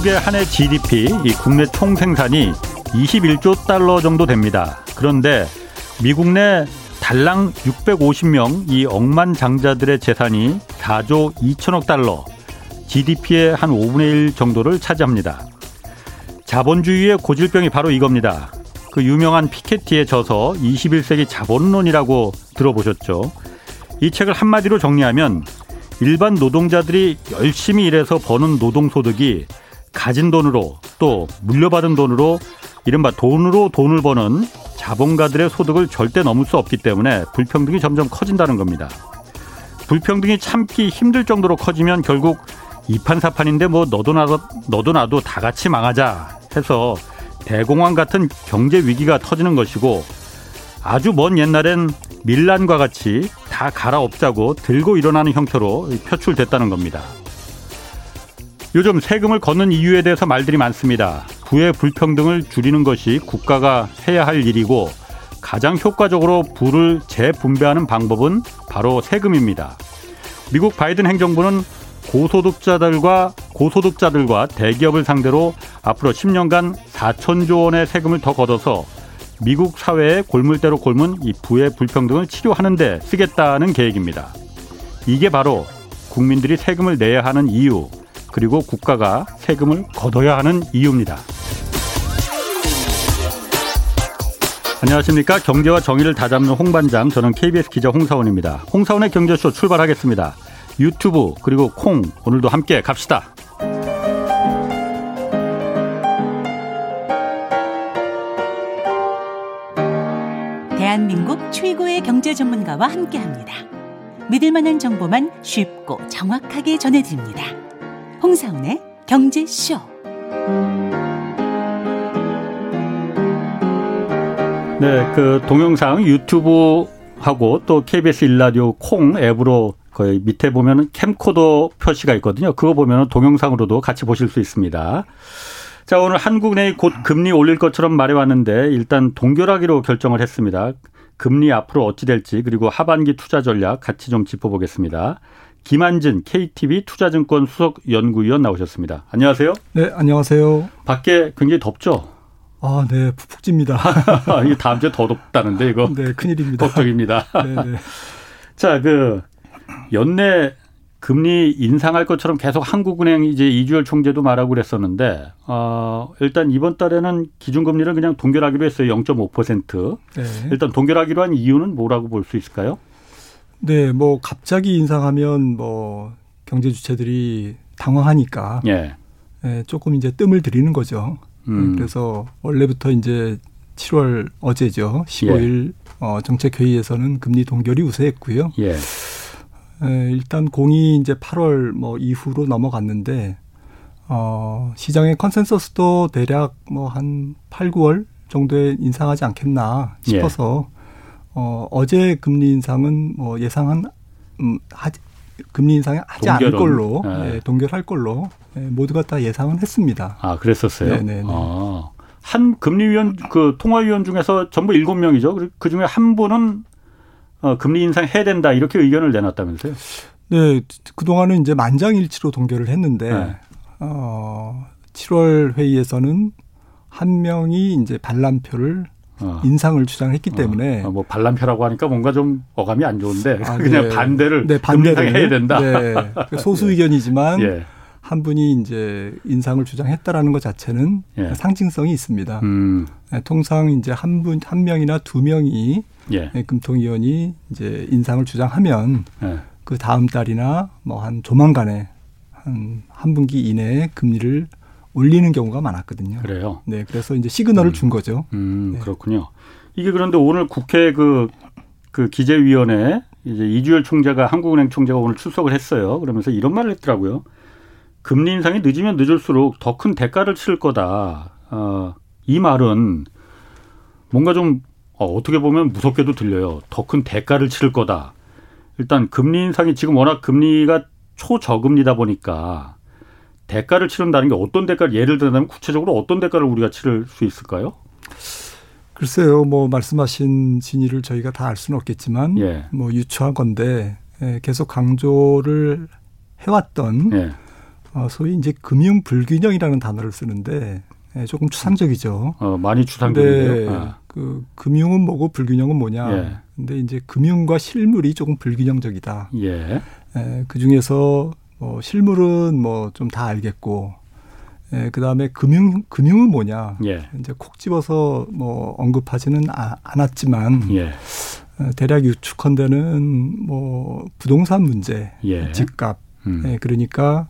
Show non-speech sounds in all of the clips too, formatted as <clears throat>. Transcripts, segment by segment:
미국의 한 해 GDP, 이 국내 총 생산이 21조 달러 정도 됩니다. 그런데 미국 내 달랑 650명 이 억만장자들의 재산이 4조 2천억 달러, GDP의 한 5분의 1 정도를 차지합니다. 자본주의의 고질병이 바로 이겁니다. 그 유명한 피케티의 저서 21세기 자본론이라고 들어보셨죠? 이 책을 한마디로 정리하면 일반 노동자들이 열심히 일해서 버는 노동소득이 가진 돈으로 또 물려받은 돈으로 이른바 돈으로 돈을 버는 자본가들의 소득을 절대 넘을 수 없기 때문에 불평등이 점점 커진다는 겁니다. 불평등이 참기 힘들 정도로 커지면 결국 이판사판인데 뭐 너도 나도 너도 나도 다 같이 망하자 해서 대공황 같은 경제 위기가 터지는 것이고 아주 먼 옛날엔 밀란과 같이 다 갈아엎자고 들고 일어나는 형태로 표출됐다는 겁니다. 요즘 세금을 걷는 이유에 대해서 말들이 많습니다. 부의 불평등을 줄이는 것이 국가가 해야 할 일이고 가장 효과적으로 부를 재분배하는 방법은 바로 세금입니다. 미국 바이든 행정부는 고소득자들과 고소득자들과 대기업을 상대로 앞으로 10년간 4천조 원의 세금을 더 걷어서 미국 사회의 골물대로 골문 이 부의 불평등을 치료하는데 쓰겠다는 계획입니다. 이게 바로 국민들이 세금을 내야 하는 이유, 그리고 국가가 세금을 걷어야 하는 이유입니다. 안녕하십니까. 경제와 정의를 다잡는 홍반장, 저는 KBS 기자 홍사원입니다. 홍사원의 경제쇼 출발하겠습니다. 유튜브, 그리고 콩, 오늘도 함께 갑시다. 대한민국 최고의 경제 전문가와 함께 합니다. 믿을 만한 정보만 쉽고 정확하게 전해드립니다. 홍사운의 경제쇼. 네, 그 동영상 유튜브 하고 또 KBS 일라디오 콩 앱으로 거의 밑에 보면은 캠코더 표시가 있거든요. 그거 보면은 동영상으로도 같이 보실 수 있습니다. 자, 오늘 한국은행이 곧 금리 올릴 것처럼 말해왔는데 일단 동결하기로 결정을 했습니다. 금리 앞으로 어찌 될지 그리고 하반기 투자 전략 같이 좀 짚어보겠습니다. 김한진 KTB 투자증권 수석 연구위원 나오셨습니다. 안녕하세요. 네, 안녕하세요. 밖에 굉장히 덥죠? 아, 네, 푹푹 찝니다. <laughs> 이게 다음 주에 더 덥다는데 이거. 네, 큰일입니다. 걱정입니다. <laughs> 네, 네. 자, 그 연내 금리 인상할 것처럼 계속 한국은행 이제 이주열 총재도 말하고 그랬었는데 어, 일단 이번 달에는 기준금리를 그냥 동결하기로 했어요. 0.5%. 네. 일단 동결하기로 한 이유는 뭐라고 볼 수 있을까요? 네, 뭐 갑자기 인상하면 뭐 경제 주체들이 당황하니까 예. 네, 조금 이제 뜸을 들이는 거죠. 음. 그래서 원래부터 이제 7월 어제죠. 15일 예. 어, 정책회의에서는 금리 동결이 우세했고요. 예. 에, 일단 공이 이제 8월 뭐 이후로 넘어갔는데 어, 시장의 컨센서스도 대략 뭐 한 8, 9월 정도에 인상하지 않겠나 싶어서 예. 어, 어제 금리 인상은 뭐 예상한 음, 하지 금리 인상이 하지 동결은, 않을 걸로 예. 예, 동결할 걸로 예, 모두가 다 예상은 했습니다. 아 그랬었어요. 네네. 아, 한 금리위원 그 통화위원 중에서 전부 일곱 명이죠. 그 중에 한 분은 어, 금리 인상 해야 된다 이렇게 의견을 내놨다면서요? 네, 그 동안은 이제 만장일치로 동결을 했는데 네. 어, 7월 회의에서는 한 명이 이제 반란표를 어. 인상을 주장했기 어. 때문에 어. 뭐 반란표라고 하니까 뭔가 좀 어감이 안 좋은데 아, <laughs> 그냥 네. 반대를 네, 반대를 해야 된다. 네. <laughs> 소수 의견이지만 예. 한 분이 이제 인상을 주장했다라는 것 자체는 예. 상징성이 있습니다. 음. 네, 통상 이제 한 분, 한 명이나 두 명이 예. 네, 금통위원이 이제 인상을 주장하면 예. 그 다음 달이나 뭐 한 조만간에 한, 한 분기 이내에 금리를 올리는 경우가 많았거든요. 그래요? 네. 그래서 이제 시그널을 음. 준 거죠. 음, 네. 그렇군요. 이게 그런데 오늘 국회 그, 그 기재위원회 이제 이주열 총재가 한국은행 총재가 오늘 출석을 했어요. 그러면서 이런 말을 했더라고요. 금리 인상이 늦으면 늦을수록 더 큰 대가를 치를 거다. 어, 이 말은 뭔가 좀 어, 어떻게 보면 무섭게도 들려요. 더 큰 대가를 치를 거다. 일단 금리 인상이 지금 워낙 금리가 초저금리다 보니까 대가를 치른다는 게 어떤 대가를 예를 들자면 구체적으로 어떤 대가를 우리가 치를 수 있을까요? 글쎄요, 뭐 말씀하신 진위를 저희가 다 알 수는 없겠지만 예. 뭐 유추한 건데 예, 계속 강조를 해왔던 예. 어, 소위 이제 금융 불균형이라는 단어를 쓰는데 예, 조금 추상적이죠. 어, 많이 추상적인데요. 아. 그 금융은 뭐고 불균형은 뭐냐. 예. 근데 이제 금융과 실물이 조금 불균형적이다. 예. 예, 그 중에서 뭐 실물은 뭐 좀 다 알겠고 예, 그다음에 금융 금융은 뭐냐? 예. 이제 콕 집어서 뭐 언급하지는 아, 않았지만 예. 어, 대략 유축헌데는 뭐 부동산 문제, 예. 집값, 음. 예, 그러니까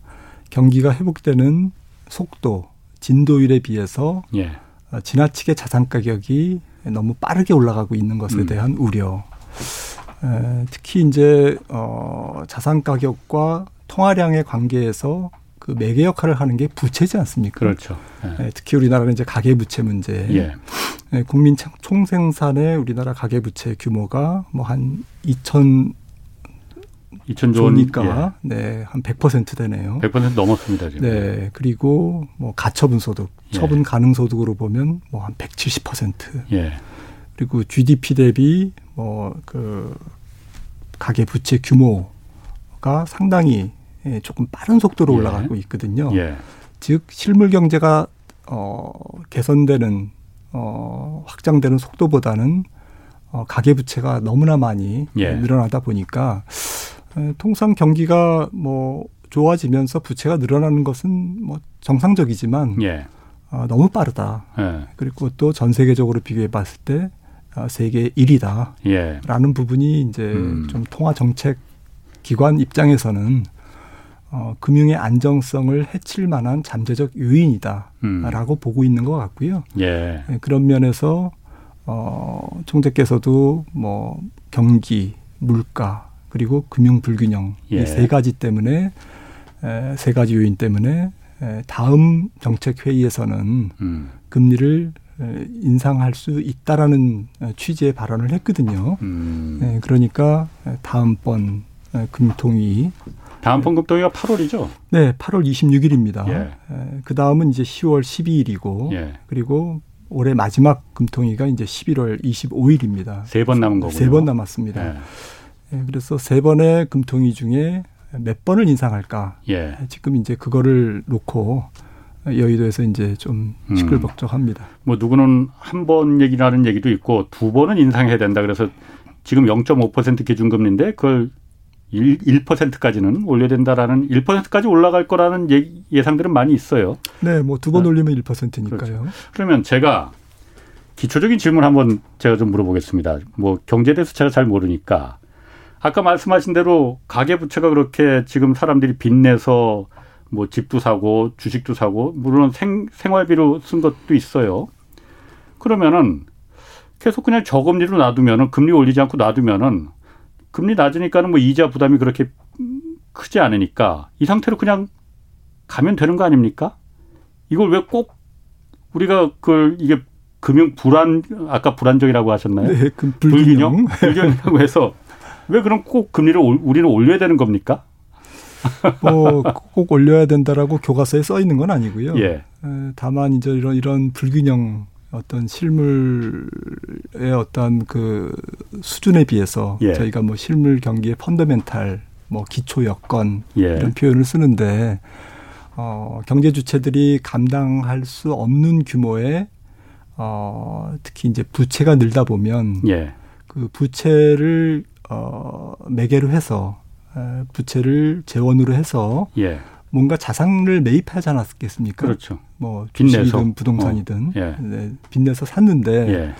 경기가 회복되는 속도, 진도율에 비해서 예. 어, 지나치게 자산 가격이 너무 빠르게 올라가고 있는 것에 음. 대한 우려. 에, 특히 이제 어 자산 가격과 통화량의 관계에서 그 매개 역할을 하는 게 부채지 않습니까? 그렇죠. 예. 예, 특히 우리나라는 이제 가계 부채 문제. 예. 예, 국민 총생산의 우리나라 가계 부채 규모가 뭐 한 2천 2천 조니까 예. 네, 한 100% 되네요. 100% 넘었습니다, 지금. 네. 그리고 뭐 가처분 소득, 예. 처분 가능 소득으로 보면 뭐 한 170%. 예. 그리고 GDP 대비 뭐 그 가계 부채 규모가 상당히 예, 조금 빠른 속도로 예. 올라가고 있거든요. 예. 즉 실물 경제가 어 개선되는 어 확장되는 속도보다는 어 가계 부채가 너무나 많이 예. 늘어나다 보니까 에, 통상 경기가 뭐 좋아지면서 부채가 늘어나는 것은 뭐 정상적이지만 예. 어, 너무 빠르다. 예. 그리고 또 전 세계적으로 비교해 봤을 때 어, 세계 1위다. 예. 라는 부분이 이제 음. 좀 통화 정책 기관 입장에서는 어, 금융의 안정성을 해칠 만한 잠재적 요인이다라고 음. 보고 있는 것 같고요. 예. 네, 그런 면에서 어, 총재께서도 뭐 경기, 물가 그리고 금융 불균형 예. 이세 가지 때문에 에, 세 가지 요인 때문에 에, 다음 정책 회의에서는 음. 금리를 에, 인상할 수 있다라는 취지의 발언을 했거든요. 음. 네, 그러니까 다음번 금통위 다음 pon급동의가 8월이죠? 네, 8월 26일입니다. 예. 그 다음은 이제 10월 12일이고, 예. 그리고 올해 마지막 금통위가 이제 11월 25일입니다. 세 번 남은 거군요. 세번 남았습니다. 예. 예. 그래서 세 번의 금통위 중에 몇 번을 인상할까? 예. 지금 이제 그거를 놓고 여의도에서 이제 좀 음. 시끌벅적합니다. 음. 뭐 누구는 한 번 얘기라는 얘기도 있고 두 번은 인상해야 된다. 그래서 지금 0.5% 기준금리인데 그걸 1, 1%까지는 올려야 된다라는 1%까지 올라갈 거라는 예 상들은 많이 있어요. 네, 뭐 두번 네. 올리면 1%니까요. 그렇죠. 그러면 제가 기초적인 질문 한번 제가 좀 물어보겠습니다. 뭐 경제에 대해서 제가 잘 모르니까 아까 말씀하신 대로 가계 부채가 그렇게 지금 사람들이 빚내서 뭐 집도 사고 주식도 사고 물론 생, 생활비로 쓴 것도 있어요. 그러면은 계속 그냥 저금리로 놔두면은 금리 올리지 않고 놔두면은 금리 낮으니까는 뭐 이자 부담이 그렇게 크지 않으니까 이 상태로 그냥 가면 되는 거 아닙니까? 이걸 왜 꼭 우리가 그걸 이게 금융 불안 아까 불안정이라고 하셨나요? 네, 그 불균형 <laughs> 불균형이라고 해서 왜 그럼 꼭 금리를 우리는 올려야 되는 겁니까? <laughs> 뭐꼭 올려야 된다라고 교과서에 써 있는 건 아니고요. 예. 다만 이제 이런 이런 불균형 어떤 실물의 어떤 그 수준에 비해서 예. 저희가 뭐 실물 경기의 펀더멘탈 뭐 기초 여건 예. 이런 표현을 쓰는데 어 경제 주체들이 감당할 수 없는 규모의 어 특히 이제 부채가 늘다 보면 예. 그 부채를 어 매개로 해서 부채를 재원으로 해서 예. 뭔가 자산을 매입하지 않았겠습니까? 그렇죠. 뭐 주식이든 부동산이든 어. 예. 네, 빚내서 샀는데 예.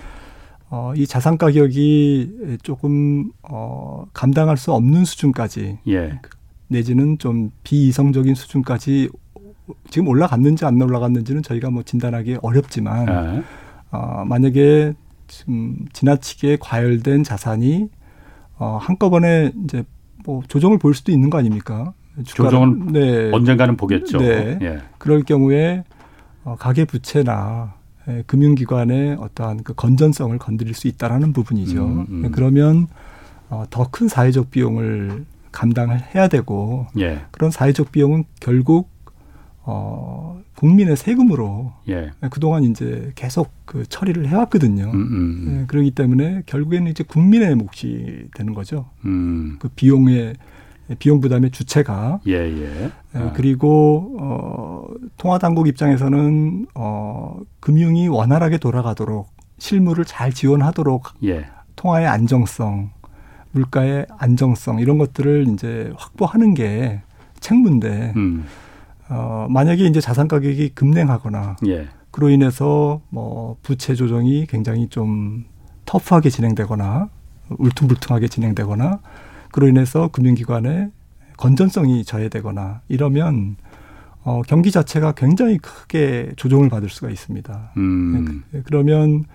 어, 이 자산 가격이 조금 어, 감당할 수 없는 수준까지 예. 내지는 좀 비이성적인 수준까지 지금 올라갔는지 안 올라갔는지는 저희가 뭐 진단하기 어렵지만 예. 어, 만약에 지금 지나치게 과열된 자산이 어, 한꺼번에 이제 뭐 조정을 볼 수도 있는 거 아닙니까? 조정은 네. 언젠가는 보겠죠. 네. 예. 그럴 경우에 어, 가계 부채나 예, 금융기관의 어떠한 그 건전성을 건드릴 수 있다라는 부분이죠. 음, 음. 예, 그러면 어, 더 큰 사회적 비용을 감당을 해야 되고 예. 그런 사회적 비용은 결국 어, 국민의 세금으로 예. 예 그동안 이제 계속 그 처리를 해왔거든요. 음, 음, 음. 예, 그렇기 때문에 결국에는 이제 국민의 몫이 되는 거죠. 음. 그 비용의 비용 부담의 주체가. 예, 예. 아. 그리고 어 통화 당국 입장에서는 어 금융이 원활하게 돌아가도록 실물을 잘 지원하도록 예. 통화의 안정성, 물가의 안정성 이런 것들을 이제 확보하는 게 책무인데 음. 어 만약에 이제 자산 가격이 급냉하거나 예. 그로 인해서 뭐 부채 조정이 굉장히 좀 터프하게 진행되거나 울퉁불퉁하게 진행되거나 그로 인해서 금융기관의 건전성이 저해되거나 이러면 어, 경기 자체가 굉장히 크게 조정을 받을 수가 있습니다. 음. 네, 그러면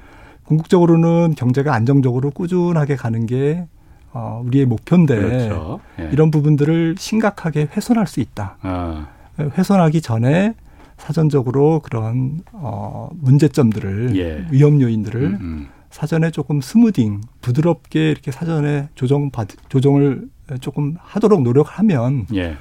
궁극적으로는 경제가 안정적으로 꾸준하게 가는 게 어, 우리의 목표인데 그렇죠. 예. 이런 부분들을 심각하게 훼손할 수 있다. 아. 훼손하기 전에 사전적으로 그런 어, 문제점들을 예. 위험 요인들을 음, 음. 사전에 조금 스무딩 부드럽게 이렇게 사전에 조정 받 조정을 조금 하도록 노력하면 예.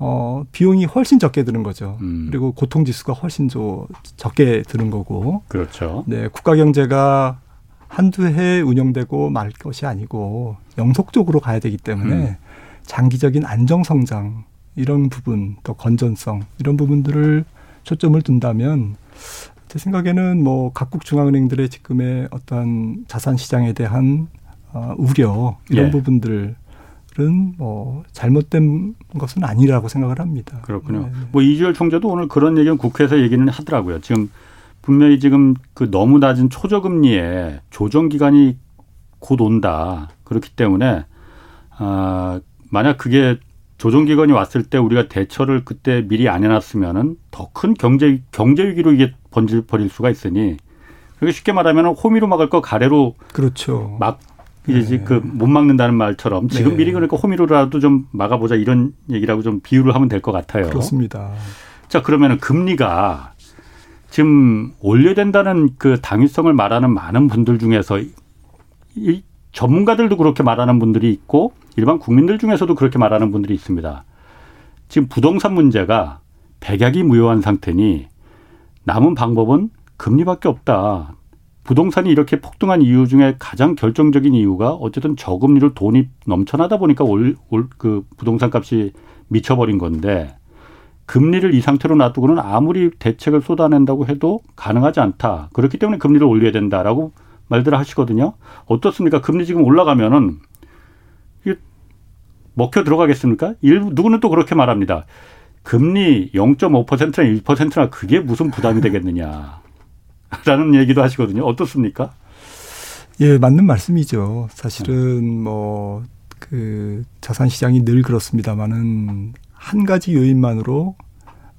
어, 비용이 훨씬 적게 드는 거죠. 음. 그리고 고통 지수가 훨씬 저, 적게 드는 거고. 그렇죠. 네, 국가 경제가 한두 해 운영되고 말 것이 아니고 영속적으로 가야 되기 때문에 음. 장기적인 안정 성장 이런 부분 또 건전성 이런 부분들을 초점을 둔다면 제 생각에는 뭐 각국 중앙은행들의 지금의 어떤 자산 시장에 대한 어, 우려 이런 예. 부분들은 뭐 잘못된 것은 아니라고 생각을 합니다. 그렇군요. 네. 뭐 이주열 총재도 오늘 그런 얘기는 국회에서 얘기는 하더라고요. 지금 분명히 지금 그 너무 낮은 초저금리에 조정 기간이 곧 온다. 그렇기 때문에 아 만약 그게 조정 기간이 왔을 때 우리가 대처를 그때 미리 안 해놨으면은 더 큰 경제 경제 위기로 이게 번질 버릴 수가 있으니 그게 쉽게 말하면 호미로 막을 거 가래로 그렇죠. 막 이제 네. 그못 막는다는 말처럼 지금 네. 미리 그러니까 호미로라도 좀 막아보자 이런 얘기라고 좀 비유를 하면 될 것 같아요. 그렇습니다. 자 그러면은 금리가 지금 올려야 된다는 그 당위성을 말하는 많은 분들 중에서 이 전문가들도 그렇게 말하는 분들이 있고 일반 국민들 중에서도 그렇게 말하는 분들이 있습니다. 지금 부동산 문제가 백약이 무효한 상태니 남은 방법은 금리밖에 없다. 부동산이 이렇게 폭등한 이유 중에 가장 결정적인 이유가 어쨌든 저금리로 돈이 넘쳐나다 보니까 올, 올, 그 부동산 값이 미쳐버린 건데 금리를 이 상태로 놔두고는 아무리 대책을 쏟아낸다고 해도 가능하지 않다. 그렇기 때문에 금리를 올려야 된다라고 말들을 하시거든요. 어떻습니까? 금리 지금 올라가면은 이게 먹혀 들어가겠습니까? 일부 누구는 또 그렇게 말합니다. 금리 0.5%나 1%나 그게 무슨 부담이 되겠느냐. <laughs> 라는 얘기도 하시거든요. 어떻습니까? 예, 맞는 말씀이죠. 사실은 뭐, 그, 자산 시장이 늘 그렇습니다만은 한 가지 요인만으로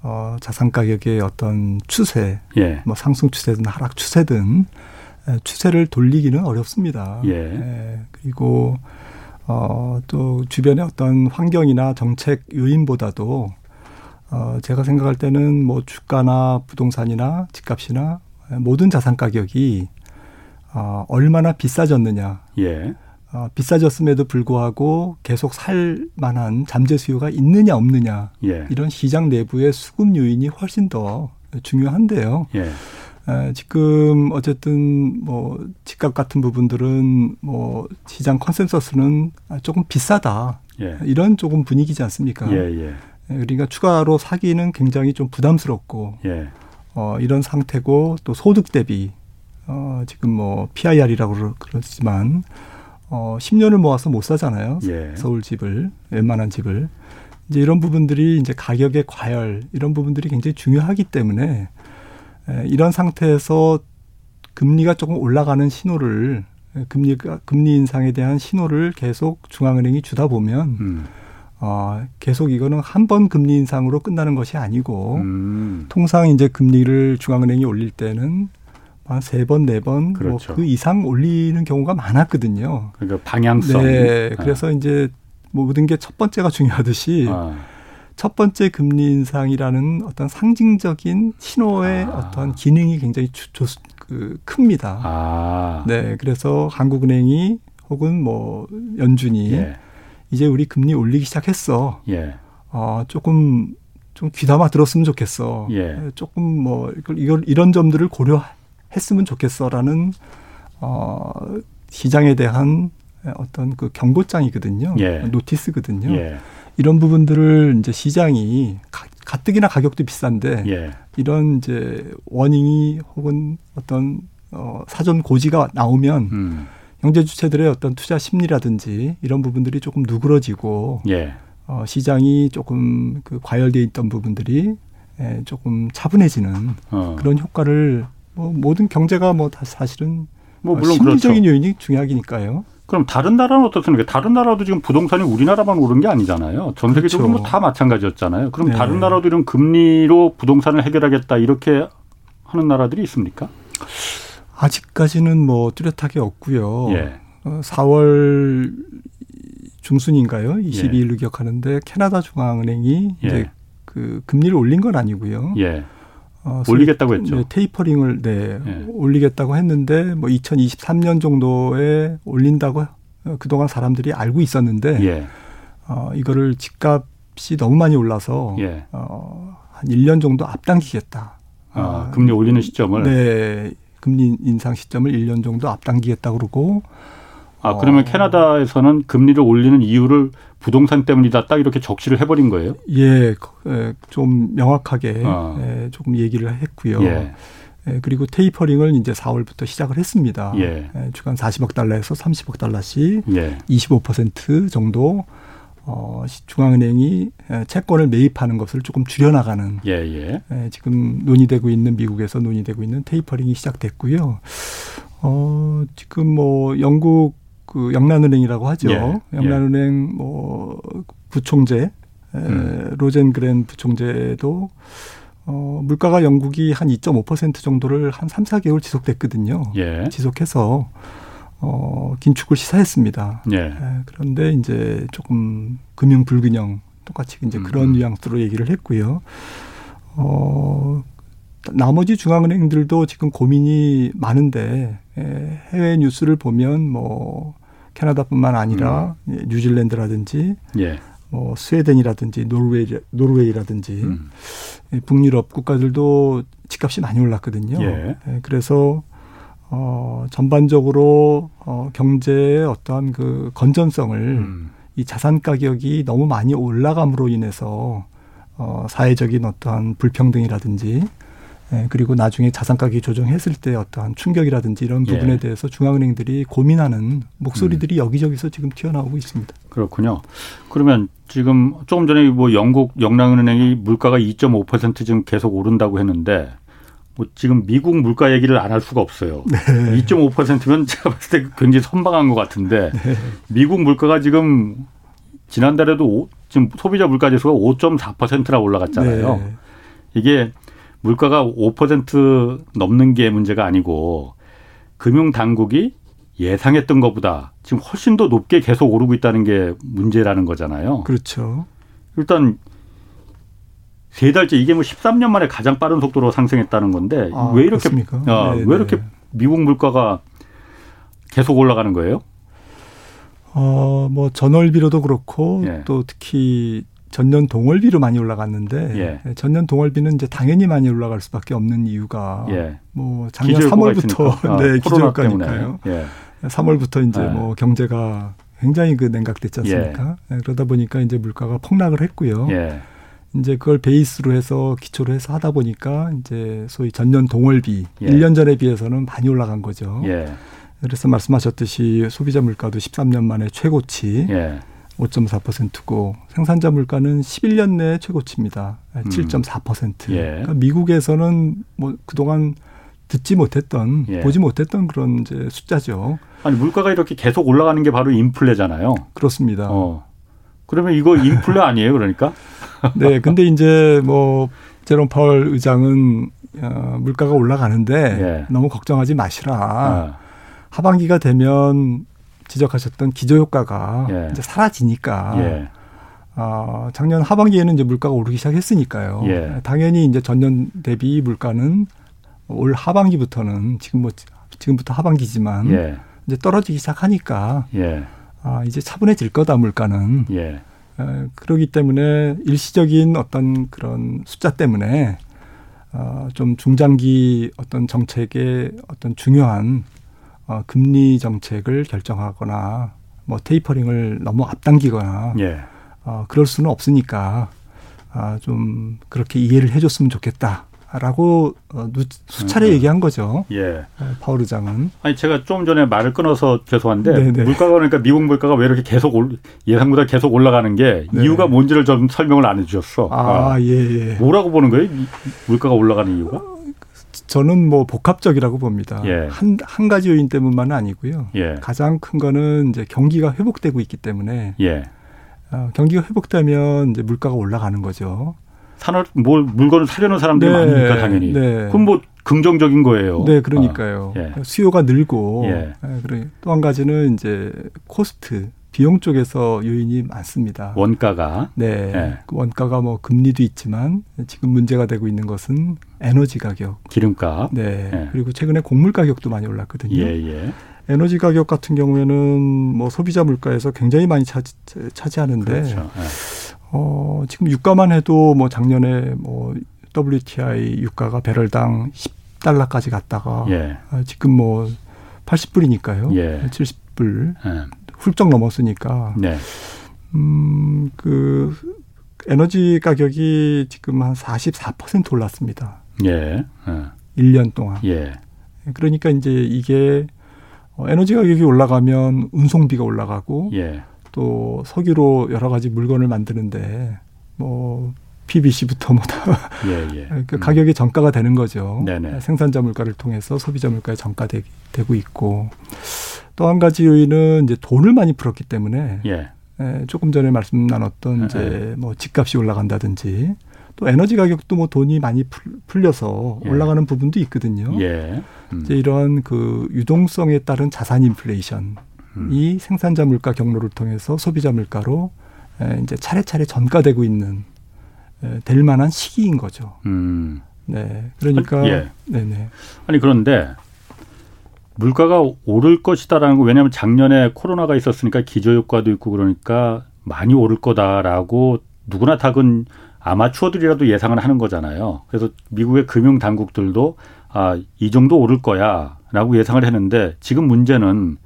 어, 자산 가격의 어떤 추세, 예. 뭐 상승 추세든 하락 추세든 추세를 돌리기는 어렵습니다. 예. 예. 그리고 어, 또 주변의 어떤 환경이나 정책 요인보다도 어, 제가 생각할 때는 뭐 주가나 부동산이나 집값이나 모든 자산 가격이 어, 얼마나 비싸졌느냐. 예. 어, 비싸졌음에도 불구하고 계속 살 만한 잠재 수요가 있느냐 없느냐. 예. 이런 시장 내부의 수급 요인이 훨씬 더 중요한데요. 예. 에, 지금 어쨌든 뭐 집값 같은 부분들은 뭐 시장 컨센서스는 조금 비싸다. 예. 이런 조금 분위기지 않습니까? 그러니까 추가로 사기는 굉장히 좀 부담스럽고 예. 어, 이런 상태고 또 소득 대비 어, 지금 뭐 PIR이라고 그러지만 어, 10년을 모아서 못 사잖아요. 예. 서울 집을 웬만한 집을 이제 이런 부분들이 이제 가격의 과열 이런 부분들이 굉장히 중요하기 때문에 에, 이런 상태에서 금리가 조금 올라가는 신호를 금리가 금리 인상에 대한 신호를 계속 중앙은행이 주다 보면 음. 어, 계속 이거는 한 번 금리 인상으로 끝나는 것이 아니고 음. 통상 이제 금리를 중앙은행이 올릴 때는 한 세 번, 네 번, 뭐 그렇죠. 뭐그 이상 올리는 경우가 많았거든요. 그러니까 방향성. 네. 네. 그래서 이제 뭐 모든 게 첫 번째가 중요하듯이 아. 첫 번째 금리 인상이라는 어떤 상징적인 신호의 아. 어떤 기능이 굉장히 주, 조, 그 큽니다. 아. 네. 그래서 한국은행이 혹은 뭐 연준이 예. 이제 우리 금리 올리기 시작했어. 예. 어, 조금 좀 귀담아 들었으면 좋겠어. 예. 조금 뭐 이걸, 이런 점들을 고려했으면 좋겠어라는 어 시장에 대한 어떤 그 경고장이거든요. 예. 노티스거든요. 예. 이런 부분들을 이제 시장이 가, 가뜩이나 가격도 비싼데 예. 이런 이제 워닝이 혹은 어떤 어 사전 고지가 나오면 음. 경제 주체들의 어떤 투자 심리라든지 이런 부분들이 조금 누그러지고 예. 어 시장이 조금 그 과열돼 있던 부분들이 예, 조금 차분해지는 어. 그런 효과를 뭐 모든 경제가 뭐 다 사실은 뭐 물론 심리적인 그렇죠. 요인이 중요하니까요. 그럼 다른 나라는 어떻습니까? 다른 나라도 지금 부동산이 우리나라만 오른 게 아니잖아요. 전 세계적으로 그렇죠. 뭐다 마찬가지였잖아요. 그럼 네. 다른 나라도 이런 금리로 부동산을 해결하겠다 이렇게 하는 나라들이 있습니까? 아직까지는 뭐 뚜렷하게 없고요. 예. 어, 4월 중순인가요? 22일로 예. 기억하는데 캐나다 중앙은행이 예. 이제 그 금리를 올린 건 아니고요. 예. 어, 올리겠다고 했죠. 네, 테이퍼링을 네, 예. 올리겠다고 했는데 뭐 2023년 정도에 올린다고 어, 그동안 사람들이 알고 있었는데 예. 어, 이거를 집값이 너무 많이 올라서 예. 어, 한 1년 정도 앞당기겠다. 아, 어, 금리 올리는 시점을 네. 금리 인상 시점을 1년 정도 앞당기겠다 그러고 아, 그러면 어. 캐나다에서는 금리를 올리는 이유를 부동산 때문이다 딱 이렇게 적시를 해버린 거예요? 예, 예좀 명확하게 어. 예, 조금 얘기를 했고요. 예. 예, 그리고 테이퍼링을 이제 4월부터 시작을 했습니다. 예. 예, 주간 40억 달러에서 30억 달러씩 예. 25% 정도 어, 중앙은행이 예, 채권을 매입하는 것을 조금 줄여나가는 예, 예. 예, 지금 논의되고 있는 미국에서 논의되고 있는 테이퍼링이 시작됐고요. 어, 지금 뭐 영국 그 영란은행이라고 하죠. 예, 예. 영란은행 뭐 부총재 음. 로젠 그랜 부총재도 어, 물가가 영국이 한 2.5% 정도를 한 3, 4개월 지속됐거든요. 예. 지속해서 어, 긴축을 시사했습니다. 예. 예. 그런데 이제 조금 금융 불균형 똑같이 이제 음. 그런 뉘앙스로 얘기를 했고요. 어, 나머지 중앙은행들도 지금 고민이 많은데 예, 해외 뉴스를 보면 뭐 캐나다뿐만 아니라 음. 예, 뉴질랜드라든지 예. 뭐 스웨덴이라든지 노르웨이 노르웨이라든지 음. 예, 북유럽 국가들도 집값이 많이 올랐거든요. 예. 예. 그래서 어 전반적으로 어 경제의 어떠한 그 건전성을 음. 이 자산 가격이 너무 많이 올라감으로 인해서 어 사회적인 어떠한 불평등이라든지 예, 그리고 나중에 자산 가격이 조정했을 때 어떠한 충격이라든지 이런 부분에 예. 대해서 중앙은행들이 고민하는 목소리들이 음. 여기저기서 지금 튀어나오고 있습니다. 그렇군요. 그러면 지금 조금 전에 뭐 영국 영랑은행이 물가가 2.5% 지금 계속 오른다고 했는데 뭐 지금 미국 물가 얘기를 안 할 수가 없어요. 네. 2.5%면 <laughs> 제가 봤을 때 굉장히 선방한 것 같은데 네. 미국 물가가 지금 지난달에도 지금 소비자 물가 지수가 5.4%나 올라갔잖아요. 네. 이게 물가가 5% 넘는 게 문제가 아니고 금융 당국이 예상했던 것보다 지금 훨씬 더 높게 계속 오르고 있다는 게 문제라는 거잖아요. 그렇죠. 일단 세 달째 이게 뭐 13년 만에 가장 빠른 속도로 상승했다는 건데 아, 왜 이렇게 어, 왜 이렇게 미국 물가가 계속 올라가는 거예요? 어, 뭐 전월비로도 그렇고 예. 또 특히 전년 동월비로 많이 올라갔는데 예. 예. 전년 동월비는 이제 당연히 많이 올라갈 수밖에 없는 이유가 예. 뭐 작년 3월부터 <laughs> 아, 네 기저효과니까요. 예. 3월부터 이제 예. 뭐 경제가 굉장히 그 냉각됐지 않습니까? 예. 네, 그러다 보니까 이제 물가가 폭락을 했고요. 예. 이제 그걸 베이스로 해서 기초로 해서 하다 보니까 이제 소위 전년 동월비 예. 1년 전에 비해서는 많이 올라간 거죠. 그래서 말씀하셨듯이 소비자 물가도 13년 만에 최고치. 5.4%고 생산자 물가는 11년 내 최고치입니다. 7.4%. 음. 예. 그러니까 미국에서는 뭐 그동안 듣지 못했던 예. 보지 못했던 그런 이제 숫자죠. 아니 물가가 이렇게 계속 올라가는 게 바로 인플레잖아요. 그렇습니다. 어. 그러면 이거 인플레 아니에요, 그러니까? <laughs> 네, 근데 이제 뭐 제롬 파월 의장은 어, 물가가 올라가는데 예. 너무 걱정하지 마시라. 아. 하반기가 되면 지적하셨던 기저효과가 예. 이제 사라지니까 예. 어, 작년 하반기에는 이제 물가가 오르기 시작했으니까요. 예. 당연히 이제 전년 대비 물가는 올 하반기부터는 지금 뭐 지금부터 하반기지만 예. 이제 떨어지기 시작하니까 예. 아, 이제 차분해질 거다 물가는. 예. 어, 그러기 때문에 일시적인 어떤 그런 숫자 때문에 어, 좀 중장기 어떤 정책의 어떤 중요한 어, 금리 정책을 결정하거나 뭐 테이퍼링을 너무 앞당기거나 예. 어, 그럴 수는 없으니까 아, 좀 그렇게 이해를 해줬으면 좋겠다. 라고 어, 수차례 음. 얘기한 거죠. 예. 어, 파월 의장은. 아니 제가 좀 전에 말을 끊어서 죄송한데 네네. 물가가 그러니까 미국 물가가 왜 이렇게 계속 올, 예상보다 계속 올라가는 게 네. 이유가 뭔지를 좀 설명을 안 해주셨어. 아, 아. 예, 예. 뭐라고 보는 거예요? 물가가 올라가는 이유가? 저는 뭐 복합적이라고 봅니다. 예. 한, 한 가지 요인 때문만은 아니고요. 예. 가장 큰 거는 이제 경기가 회복되고 있기 때문에 예. 어, 경기가 회복되면 이제 물가가 올라가는 거죠. 산업 뭘 물건을 사려는 사람들이 네, 많으니까 당연히. 네. 그럼 뭐 긍정적인 거예요. 네, 그러니까요. 아, 예. 수요가 늘고 예. 예 또한 가지는 이제 cost 비용 쪽에서 요인이 많습니다. 원가가 네, 예. 그 원가가 뭐 금리도 있지만 지금 문제가 되고 있는 것은 에너지 가격, 기름값, 네, 예. 그리고 최근에 곡물 가격도 많이 올랐거든요. 예, 예. 에너지 가격 같은 경우에는 뭐 소비자 물가에서 굉장히 많이 차지, 차지하는데 그렇죠. 예. 어, 지금 유가만 해도 뭐 작년에 뭐 WTI 유가가 배럴당 10달러까지 갔다가 예. 어, 지금 뭐 80불이니까요. 예. 70불 예. 훌쩍 넘었으니까. 네. 음, 그 에너지 가격이 지금 한 44% 올랐습니다. 예. 예. 1년 동안. 예. 그러니까 이제 이게 어, 에너지 가격이 올라가면 운송비가 올라가고 예. 또 석유로 여러 가지 물건을 만드는데 뭐 PVC부터 뭐다 예, 예. <laughs> 그 가격이 정가가 되는 거죠. 네네. 생산자 물가를 통해서 소비자 물가에 정가되고 있고 또 한 가지 요인은 이제 돈을 많이 풀었기 때문에 예. 예 조금 전에 말씀 나눴던 예, 이제 예. 뭐 집값이 올라간다든지 또 에너지 가격도 뭐 돈이 많이 풀려서 예. 올라가는 부분도 있거든요. 예. 음. 이제 이런 그 유동성에 따른 자산 인플레이션 음. 이 생산자 물가 경로를 통해서 소비자 물가로 이제 차례차례 전가되고 있는 될 만한 시기인 거죠. 음. 네. 그러니까 예. 네네. 아니 그런데 물가가 오를 것이다라는 거 왜냐하면 작년에 코로나가 있었으니까 기저 효과도 있고 그러니까 많이 오를 거다라고 누구나 다근 아마추어들이라도 예상을 하는 거잖아요. 그래서 미국의 금융 당국들도 아, 이 정도 오를 거야라고 예상을 했는데 지금 문제는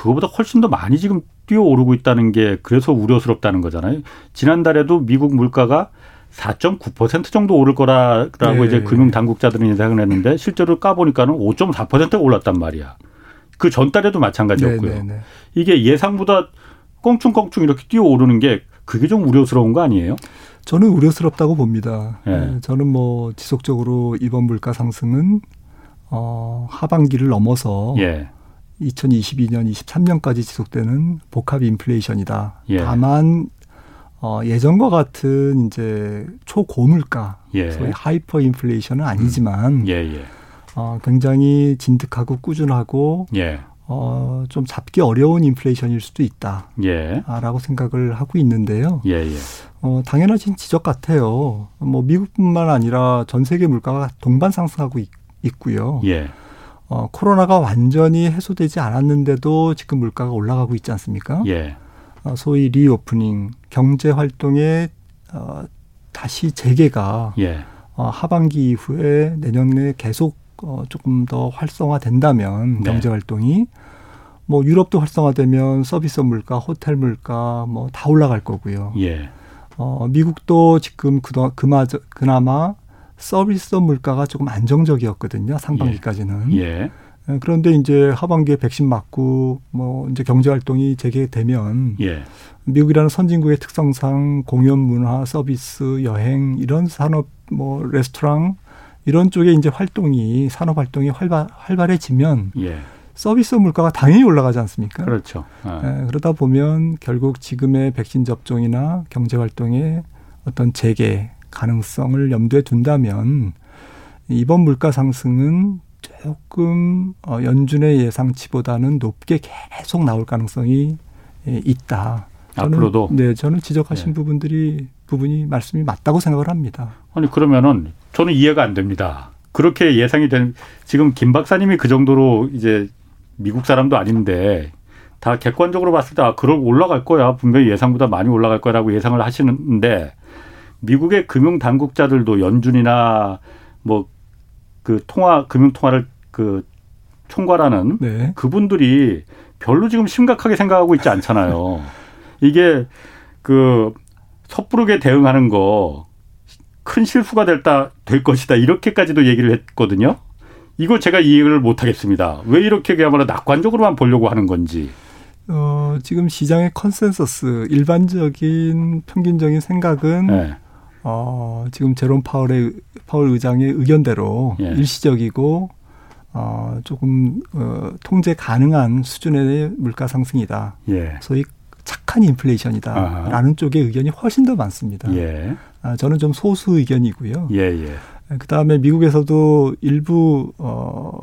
그거보다 훨씬 더 많이 지금 뛰어오르고 있다는 게 그래서 우려스럽다는 거잖아요. 지난달에도 미국 물가가 4.9% 정도 오를 거라라고 네. 이제 금융 당국자들은 예상을 했는데 실제로 까보니까는 5.4%가 올랐단 말이야. 그 전달에도 마찬가지였고요. 네, 네, 네, 이게 예상보다 껑충껑충 이렇게 뛰어오르는 게 그게 좀 우려스러운 거 아니에요? 저는 우려스럽다고 봅니다. 네. 저는 뭐 지속적으로 이번 물가 상승은 어 하반기를 넘어서 예. 2022년, 23년까지 지속되는 복합 인플레이션이다. 예. 다만 어, 예전과 같은 이제 초고물가, 예. 소위 하이퍼 인플레이션은 아니지만 음. 예, 예. 어, 굉장히 진득하고 꾸준하고 예. 어, 좀 잡기 어려운 인플레이션일 수도 있다. 예. 라고 생각을 하고 있는데요. 예, 예. 어, 당연하신 지적 같아요. 뭐 미국뿐만 아니라 전 세계 물가가 동반 상승하고 있, 있고요. 예. 어, 코로나가 완전히 해소되지 않았는데도 지금 물가가 올라가고 있지 않습니까? 예. 어, 소위 reopening 경제 활동의 어, 다시 재개가 예. 어, 하반기 이후에 내년에 계속 어, 조금 더 활성화된다면 네. 경제 활동이 뭐 유럽도 활성화되면 서비스 물가, 호텔 물가 뭐 다 올라갈 거고요. 예. 어, 미국도 지금 그나마 서비스 물가가 조금 안정적이었거든요. 상반기까지는. 예. 예. 예. 그런데 이제 하반기에 백신 맞고 뭐 이제 경제 활동이 재개되면 예. 미국이라는 선진국의 특성상 공연 문화, 서비스, 여행 이런 산업 뭐 레스토랑 이런 쪽에 이제 활동이 산업 활동이 활발 활발해지면 예. 서비스 물가가 당연히 올라가지 않습니까? 그렇죠. 아. 예, 그러다 보면 결국 지금의 백신 접종이나 경제 활동의 어떤 재개 가능성을 염두에 둔다면 이번 물가 상승은 조금 어, 연준의 예상치보다는 높게 계속 나올 가능성이 예, 있다. 저는, 앞으로도 네 저는 지적하신 네. 부분들이 부분이 말씀이 맞다고 생각을 합니다. 아니 그러면은 저는 이해가 안 됩니다. 그렇게 예상이 된 지금 김 박사님이 그 정도로 이제 미국 사람도 아닌데 다 객관적으로 봤을 때 아, 그럴 올라갈 거야 분명히 예상보다 많이 올라갈 거라고 예상을 하시는데 미국의 금융 당국자들도 연준이나 뭐 그 통화 금융 통화를 그 총괄하는 네. 그분들이 별로 지금 심각하게 생각하고 있지 않잖아요. <laughs> 이게 그 섣부르게 대응하는 거 큰 실수가 될다 될 것이다 이렇게까지도 얘기를 했거든요. 이거 제가 이해를 못 하겠습니다. 왜 이렇게 그야말로 낙관적으로만 보려고 하는 건지. 어, 지금 시장의 컨센서스 일반적인 평균적인 생각은 네. 어, 지금 제롬 파월의 파월 의장의 의견대로 예. 일시적이고 어, 조금 어, 통제 가능한 수준의 물가 상승이다. 예. 소위 착한 인플레이션이다라는. 쪽의 의견이 훨씬 더 많습니다. 예. 아, 저는 좀 소수 의견이고요. 예, 예. 그 다음에 미국에서도 일부 어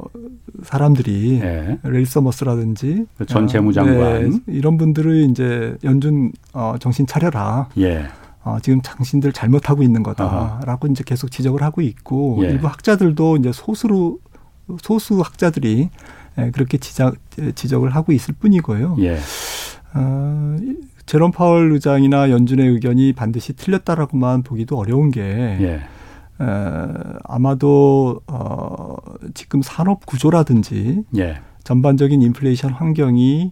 사람들이 네. 레리 서머스라든지 전 어, 재무장관 네, 이런 분들을 이제 연준 어 정신 차려라. 예. 어 지금 당신들 잘못하고 있는 거다라고 아하. 이제 계속 지적을 하고 있고 예. 일부 학자들도 이제 소수로 소수 학자들이 예, 그렇게 지적 지적을 하고 있을 뿐이고요. 예. 어, 제롬 파월 의장이나 연준의 의견이 반드시 틀렸다라고만 보기도 어려운 게 예. 에, 아마도 어, 지금 산업 구조라든지 예. 전반적인 인플레이션 환경이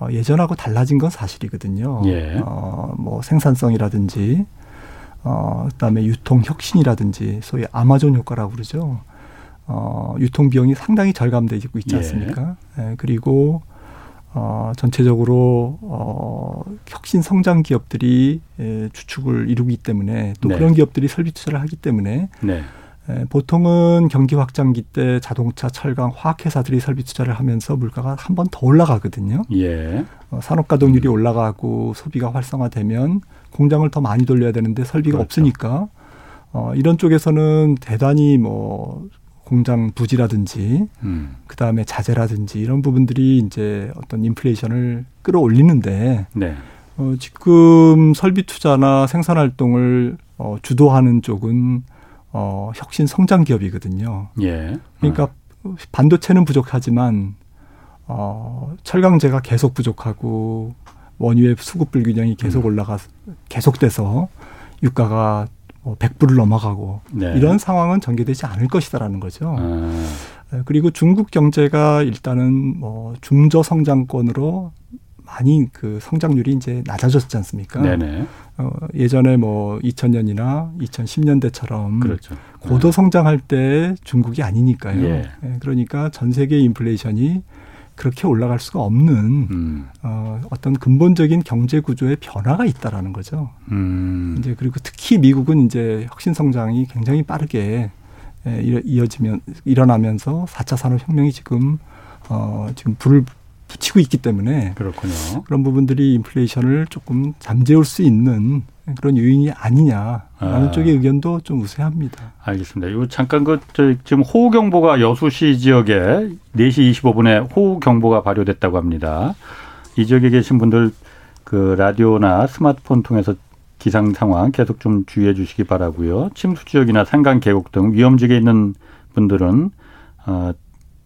어, 예전하고 달라진 건 사실이거든요. 예. 어, 뭐 생산성이라든지 어, 그다음에 유통 혁신이라든지 소위 아마존 효과라고 그러죠. 어, 유통 비용이 상당히 절감되고 있지 예. 않습니까? 예. 예, 그리고 어, 전체적으로 어, 혁신 성장 기업들이 에, 주축을 이루기 때문에 또 네. 그런 기업들이 설비 투자를 하기 때문에 네. 에, 보통은 경기 확장기 때 자동차, 철강, 화학 회사들이 설비 투자를 하면서 물가가 한 번 더 올라가거든요. 예. 어, 산업 가동률이 음. 올라가고 소비가 활성화되면 공장을 더 많이 돌려야 되는데 설비가 그렇죠. 없으니까 어, 이런 쪽에서는 대단히 뭐 공장 부지라든지 음. 그다음에 자재라든지 이런 부분들이 이제 어떤 인플레이션을 끌어올리는데 네. 어, 지금 설비 투자나 생산 활동을 어, 주도하는 쪽은 어, 혁신 성장 기업이거든요. 예. 그러니까 어. 반도체는 부족하지만 어, 철강제가 계속 부족하고 원유의 수급 불균형이 계속 음. 올라가 계속돼서 유가가 뭐 100불을 넘어가고 네. 이런 상황은 전개되지 않을 것이다라는 거죠. 아. 네, 그리고 중국 경제가 일단은 뭐 중저 성장권으로 많이 그 성장률이 이제 낮아졌지 않습니까? 네네. 어, 예전에 뭐 2000년이나 2010년대처럼 그렇죠. 고도 성장할 때 중국이 아니니까요. 예. 네, 그러니까 전 세계 인플레이션이 그렇게 올라갈 수가 없는 음. 어, 어떤 근본적인 경제 구조의 변화가 있다라는 거죠. 음. 이제 그리고 특히 미국은 이제 혁신 성장이 굉장히 빠르게 예, 이어지면 일어나면서 4차 산업 혁명이 지금 어, 지금 불을 붙이고 있기 때문에 그렇군요. 그런 부분들이 인플레이션을 조금 잠재울 수 있는 그런 요인이 아니냐라는 아. 쪽의 의견도 좀 우세합니다. 알겠습니다. 이거 잠깐 그 지금 호우 경보가 여수시 지역에 4시 25분에 호우 경보가 발효됐다고 합니다. 이 지역에 계신 분들 그 라디오나 스마트폰 통해서 기상 상황 계속 좀 주의해 주시기 바라고요. 침수 지역이나 산간 계곡 등 위험지역에 있는 분들은 어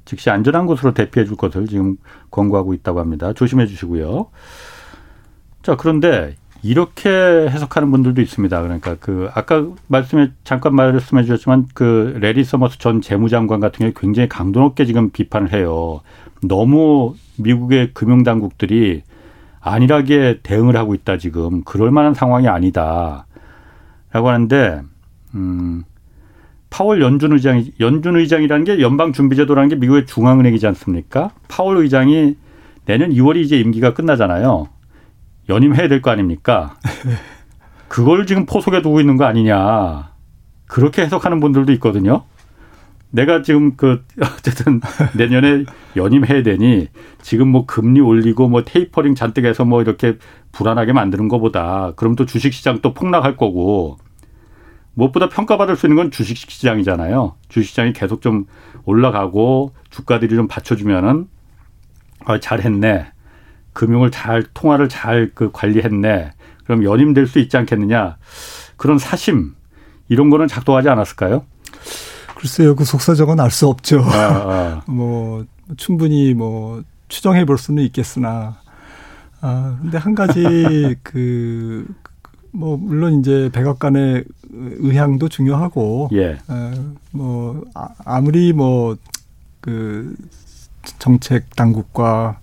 즉시 안전한 곳으로 대피해 줄 것을 지금 권고하고 있다고 합니다. 조심해 주시고요. 자, 그런데 이렇게 해석하는 분들도 있습니다. 그러니까 그 아까 말씀에 잠깐 말씀해 주셨지만 그 래리 서머스 전 재무장관 같은 경우에 굉장히 강도 높게 지금 비판을 해요. 너무 미국의 금융 당국들이 안일하게 대응을 하고 있다 지금 그럴 만한 상황이 아니다. 라고 하는데 음 파월 연준 의장이 연준 의장이라는 게 연방 준비제도라는 게 미국의 중앙은행이지 않습니까? 파월 의장이 내년 2월이 이제 임기가 끝나잖아요. 연임해야 될 거 아닙니까? <laughs> 그걸 지금 포석에 두고 있는 거 아니냐. 그렇게 해석하는 분들도 있거든요. 내가 지금 그 <laughs> 어쨌든 내년에 연임해야 되니 지금 뭐 금리 올리고 뭐 테이퍼링 잔뜩 해서 뭐 이렇게 불안하게 만드는 것보다 그럼 또 주식 시장 또 폭락할 거고 무엇보다 평가받을 수 있는 건 주식시장이잖아요. 주식시장이 계속 좀 올라가고 주가들이 좀 받쳐주면은 아, 잘했네. 금융을 잘 통화를 잘 그 관리했네. 그럼 연임될 수 있지 않겠느냐. 그런 사심 이런 거는 작동하지 않았을까요? 글쎄요, 그 속사정은 알 수 없죠. 아, 아. <laughs> 뭐 충분히 뭐 추정해 볼 수는 있겠으나, 아 근데 한 가지 <laughs> 그 뭐 물론 이제 백악관의 의향도 중요하고 예. 어, 뭐 아, 아무리 뭐 그 정책 당국과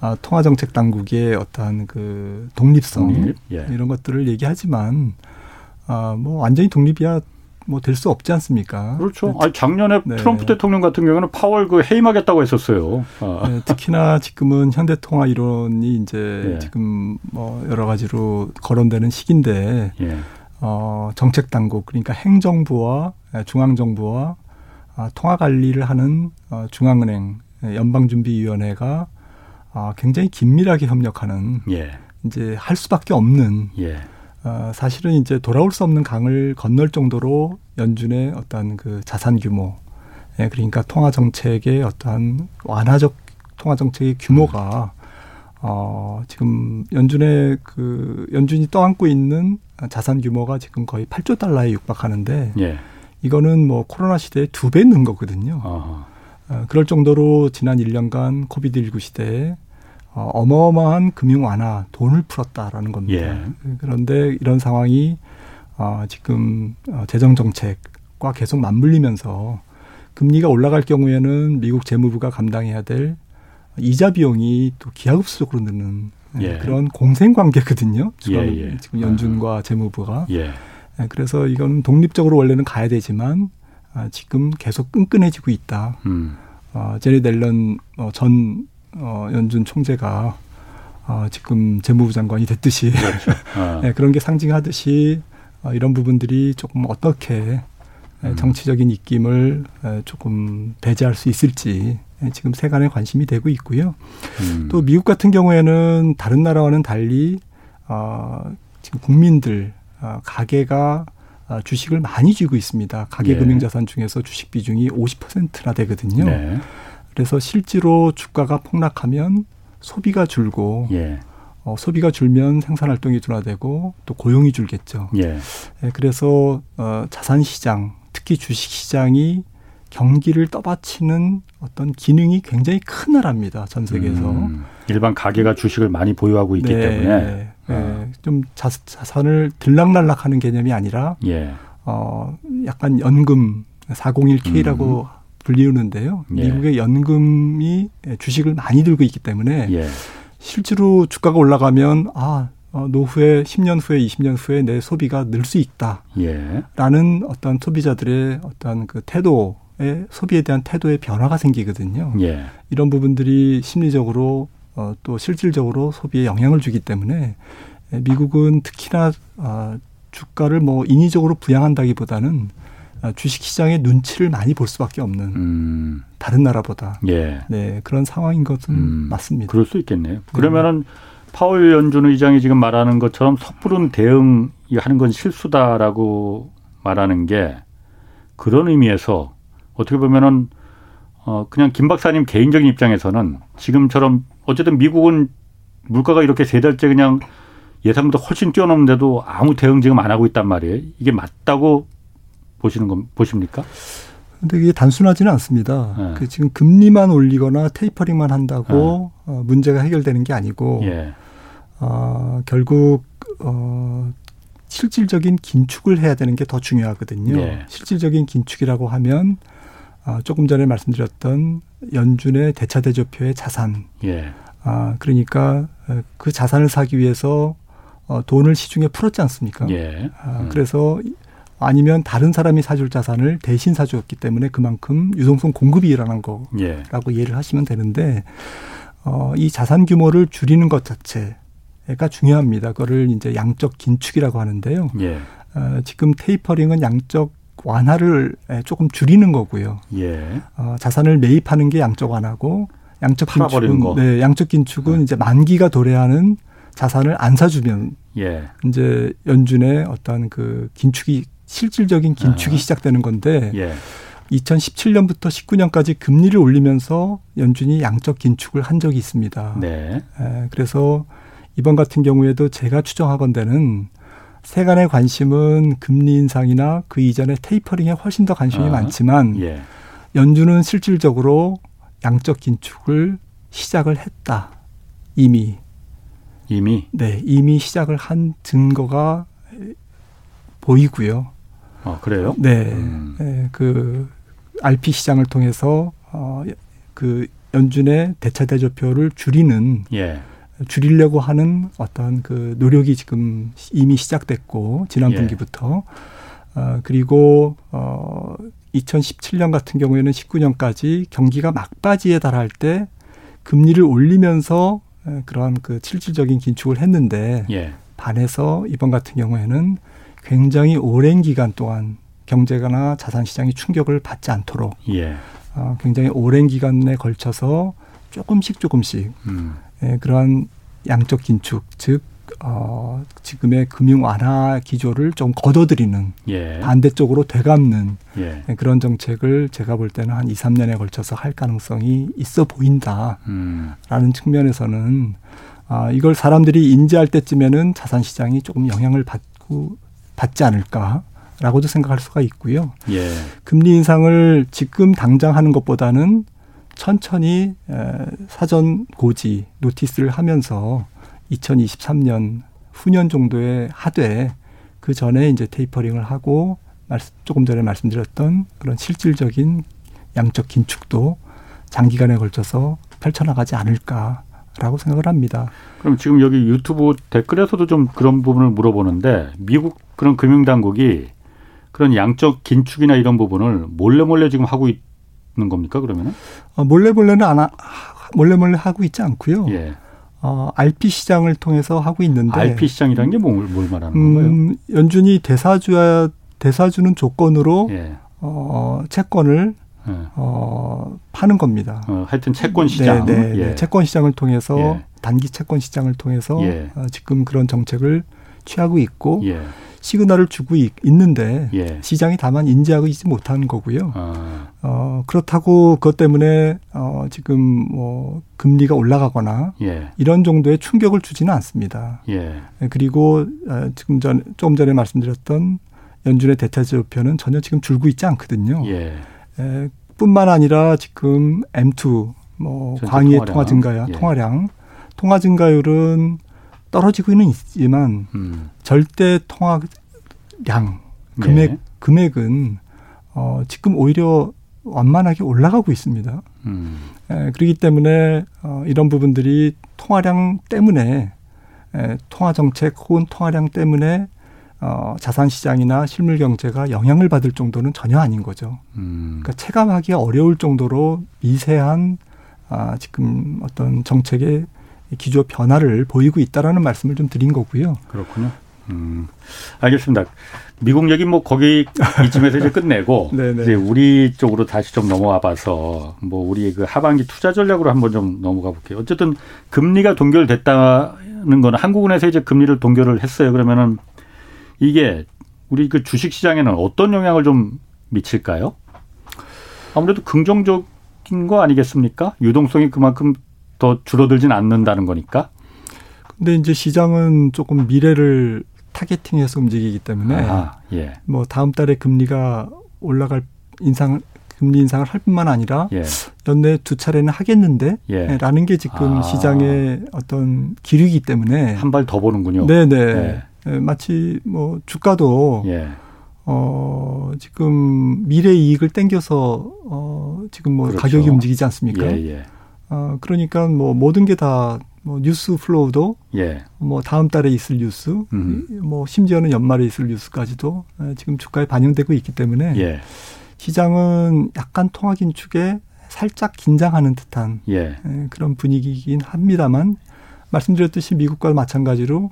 아, 통화 정책 당국의 어떠한 그 독립성 독립? 예. 이런 것들을 얘기하지만 아, 뭐 완전히 독립이야 뭐 될 수 없지 않습니까? 그렇죠. 네. 아니, 작년에 네. 트럼프 대통령 같은 경우는 파월 그 해임하겠다고 했었어요. 아. 네, 특히나 지금은 현대 통화 이론이 이제 예. 지금 뭐 여러 가지로 거론되는 시기인데 예. 어, 정책 당국 그러니까 행정부와 중앙 정부와 아, 통화 관리를 하는 어, 중앙은행 연방준비위원회가 아, 굉장히 긴밀하게 협력하는 예. 이제 할 수밖에 없는 예. 어, 사실은 이제 돌아올 수 없는 강을 건널 정도로 연준의 어떤 그 자산 규모, 예, 그러니까 통화 정책의 어떠한 완화적 통화 정책의 규모가 어, 지금 연준의 그 연준이 떠안고 있는 자산 규모가 지금 거의 8조 달러에 육박하는데 예. 이거는 뭐 코로나 시대에 두배 는 거거든요. 어 그럴 정도로 지난 1년간 코비드19 시대에 어, 어마어마한 금융 완화, 돈을 풀었다라는 겁니다. 예. 그런데 이런 상황이 어, 지금 어, 재정 정책과 계속 맞물리면서 금리가 올라갈 경우에는 미국 재무부가 감당해야 될 이자 비용이 또 기하급수적으로 느는 예. 그런 공생 관계거든요. 지금, 예, 예. 지금 연준과 재무부가. 예. 예. 그래서 이거는 독립적으로 원래는 가야 되지만 아, 지금 계속 끈끈해지고 있다. 음. 어, 제리 델런 어, 전 어, 연준 총재가 어, 지금 재무부 장관이 됐듯이 그렇죠. 어. 네, <laughs> 그런 게 상징하듯이 어, 이런 부분들이 조금 어떻게 음. 정치적인 입김을 조금 배제할 수 있을지 지금 세간에 관심이 되고 있고요. 음. 또 미국 같은 경우에는 다른 나라와는 달리 어, 지금 국민들 어, 가계가 어, 주식을 많이 쥐고 있습니다. 가계 예. 금융 자산 중에서 주식 비중이 50%나 되거든요. 네. 그래서 실제로 주가가 폭락하면 소비가 줄고 예. 어, 소비가 줄면 생산 활동이 둔화되고 또 고용이 줄겠죠. 예. 예, 그래서 어, 자산 시장, 특히 주식 시장이 경기를 떠받치는 어떤 기능이 굉장히 큰 나라입니다. 전 세계에서. 음, 일반 가게가 주식을 많이 보유하고 있기 네, 때문에 네, 아. 좀 자, 자산을 들락날락 하는 개념이 아니라 예. 어, 약간 연금 401k라고 음. 불리우는데요. 예. 미국의 연금이 주식을 많이 들고 있기 때문에 예. 실제로 주가가 올라가면 아 어, 노후에 10년 후에 20년 후에 내 소비가 늘 수 있다라는 예. 어떤 소비자들의 어떤 그 태도의 소비에 대한 태도의 변화가 생기거든요. 예. 이런 부분들이 심리적으로 어, 또 실질적으로 소비에 영향을 주기 때문에 미국은 특히나 어, 주가를 뭐 인위적으로 부양한다기보다는 아, 주식 시장의 눈치를 많이 볼 수밖에 없는 음. 다른 나라보다 예. 네 그런 상황인 것은 음. 맞습니다. 그럴 수 있겠네요. 네. 그러면은 파월 연준 의장이 지금 말하는 것처럼 섣부른 대응이 하는 건 실수다라고 말하는 게 그런 의미에서 어떻게 보면은 어 그냥 김 박사님 개인적인 입장에서는 지금처럼 어쨌든 미국은 물가가 이렇게 세 달째 그냥 예상보다 훨씬 뛰어넘는데도 아무 대응 지금 안 하고 있단 말이에요. 이게 맞다고 보시는 건 보십니까? 근데 이게 단순하지는 않습니다. 네. 그 지금 금리만 올리거나 테이퍼링만 한다고 네. 어, 문제가 해결되는 게 아니고 예. 어, 결국 어, 실질적인 긴축을 해야 되는 게 더 중요하거든요. 예. 실질적인 긴축이라고 하면 어, 조금 전에 말씀드렸던 연준의 대차 대조표의 자산. 예. 아, 그러니까 어, 그 자산을 사기 위해서 어, 돈을 시중에 풀었지 않습니까? 예. 아, 음. 그래서 아니면 다른 사람이 사줄 자산을 대신 사주었기 때문에 그만큼 유동성 공급이 일어난 거라고 예. 이해를 하시면 되는데 어, 이 자산 규모를 줄이는 것 자체가 중요합니다. 그거를 이제 양적 긴축이라고 하는데요. 예. 어, 지금 테이퍼링은 양적 완화를 조금 줄이는 거고요. 예. 어, 자산을 매입하는 게 양적 완화고 양적 긴축은 거. 네, 양적 긴축은 어. 이제 만기가 도래하는 자산을 안 사주면 예. 이제 연준의 어떤 그 긴축이 실질적인 긴축이 아. 시작되는 건데 예. 2017년부터 19년까지 금리를 올리면서 연준이 양적 긴축을 한 적이 있습니다. 네. 에, 그래서 이번 같은 경우에도 제가 추정하건대는 세간의 관심은 금리 인상이나 그 이전에 테이퍼링에 훨씬 더 관심이 아. 많지만 예. 연준은 실질적으로 양적 긴축을 시작을 했다. 이미. 이미? 네, 이미 시작을 한 증거가 보이고요. 아, 그래요? 네. 음. 네. 그 RP 시장을 통해서 어, 그 연준의 대차 대조표를 줄이는 예. 줄이려고 하는 어떤 그 노력이 지금 이미 시작됐고 지난 예. 분기부터 어, 그리고 어 2017년 같은 경우에는 19년까지 경기가 막바지에 달할 때 금리를 올리면서 그러한 그 실질적인 긴축을 했는데 예. 반해서 이번 같은 경우에는 굉장히 오랜 기간 동안 경제가나 자산 시장이 충격을 받지 않도록 예. 어, 굉장히 오랜 기간에 걸쳐서 조금씩 조금씩 음. 예, 그러한 양적 긴축 즉 어, 지금의 금융 완화 기조를 좀 걷어들이는 예. 반대쪽으로 되감는 예. 그런 정책을 제가 볼 때는 한 2, 3년에 걸쳐서 할 가능성이 있어 보인다라는 음. 측면에서는 아, 이걸 사람들이 인지할 때쯤에는 자산 시장이 조금 영향을 받고 받지 않을까라고도 생각할 수가 있고요. 예. 금리 인상을 지금 당장 하는 것보다는 천천히 사전 고지 노티스를 하면서 2023년 후년 정도에 하되 그 전에 이제 테이퍼링을 하고 조금 전에 말씀드렸던 그런 실질적인 양적 긴축도 장기간에 걸쳐서 펼쳐나가지 않을까라고 생각을 합니다. 그럼 지금 여기 유튜브 댓글에서도 좀 그런 부분을 물어보는데 미국 그런 금융당국이 그런 양적 긴축이나 이런 부분을 몰래 몰래 지금 하고 있 는 겁니까 그러면은? 어, 몰래 몰래는 안 하, 몰래 몰래 하고 있지 않고요. 예. 어, RP 시장을 통해서 하고 있는데 RP 시장이라는 게 뭘, 뭘 말하는 음, 건가요? 연준이 대사주야 대사주는 조건으로 예. 어, 채권을 예. 어, 파는 겁니다. 어, 하여튼 채권 시장, 네, 네, 네. 예. 채권 시장을 통해서 예. 단기 채권 시장을 통해서 예. 어, 지금 그런 정책을 취하고 있고 예. 시그널을 주고 있, 는데 예. 시장이 다만 인지하고 있지 못하는 거고요. 아. 어, 그렇다고 그것 때문에 어, 지금 뭐 금리가 올라가거나 예. 이런 정도의 충격을 주지는 않습니다. 예. 그리고 어, 지금 전 조금 전에 말씀드렸던 연준의 대차 지 표는 전혀 지금 줄고 있지 않거든요. 예. 에, 뿐만 아니라 지금 M2 뭐 광의의. 통화 증가야 예. 통화량 통화 증가율은 떨어지고는 있지만 음. 절대 통화량 금액 네. 금액은 어 지금 오히려 완만하게 올라가고 있습니다. 음. 에, 그렇기 때문에 어, 이런 부분들이 통화량 때문에 에, 통화 정책 혹은 통화량 때문에 어, 자산 시장이나 실물 경제가 영향을 받을 정도는 전혀 아닌 거죠. 음. 그러니까 체감하기 어려울 정도로 미세한 아, 지금 어떤 정책의 기조 변화를 보이고 있다라는 말씀을 좀 드린 거고요. 그렇군요. 음, 알겠습니다. 미국 얘기 뭐 거기 이쯤에서 이제 끝내고 <laughs> 네, 네. 이제 우리 쪽으로 다시 좀 넘어와 봐서 뭐 우리 그 하반기 투자 전략으로 한번 좀 넘어가 볼게요. 어쨌든 금리가 동결됐다는 거는 한국은행에서 이제 금리를 동결을 했어요. 그러면은 이게 우리 그 주식 시장에는 어떤 영향을 좀 미칠까요? 아무래도 긍정적인 거 아니겠습니까? 유동성이 그만큼 더 줄어들진 않는다는 거니까. 근데 이제 시장은 조금 미래를 타겟팅해서 움직이기 때문에 아, 예. 뭐 다음 달에 금리가 올라갈 인상 금리 인상을 할 뿐만 아니라 예. 연내 두 차례는 하겠는데 예. 라는 게 지금 아. 시장의 어떤 기류이기 때문에 한 발 더 보는군요. 네네. 예. 예. 마치 뭐 주가도 예. 어 지금 미래 이익을 땡겨서 어 지금 뭐 그렇죠. 가격이 움직이지 않습니까? 예, 어, 그러니까 뭐 모든 게 다 뭐 뉴스 flow도 예. 뭐 다음 달에 있을 뉴스, 음. 뭐 심지어는 연말에 있을 뉴스까지도 지금 주가에 반영되고 있기 때문에 예. 시장은 약간 통화 긴축에 살짝 긴장하는 듯한 예. 그런 분위기이긴 합니다만 말씀드렸듯이 미국과 마찬가지로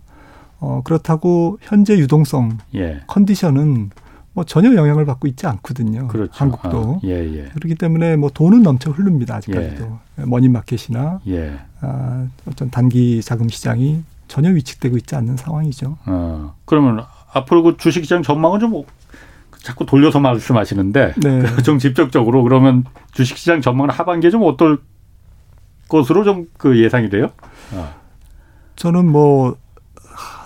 어 그렇다고 현재 유동성 예. 컨디션은 뭐 전혀 영향을 받고 있지 않거든요. 그렇죠. 한국도. 아, 예, 예. 그렇기 때문에 뭐 돈은 넘쳐 흐릅니다. 아직까지도. 예. 머니마켓이나 예. 아, 어떤 단기 자금 시장이 전혀 위축되고 있지 않는 상황이죠. 어, 그러면 앞으로 그 주식시장 전망은 좀 자꾸 돌려서 말씀하시는데 네. <laughs> 좀 직접적으로 그러면 주식시장 전망은 하반기에 좀 어떨 것으로 좀 그 예상이 돼요? 어. 저는 뭐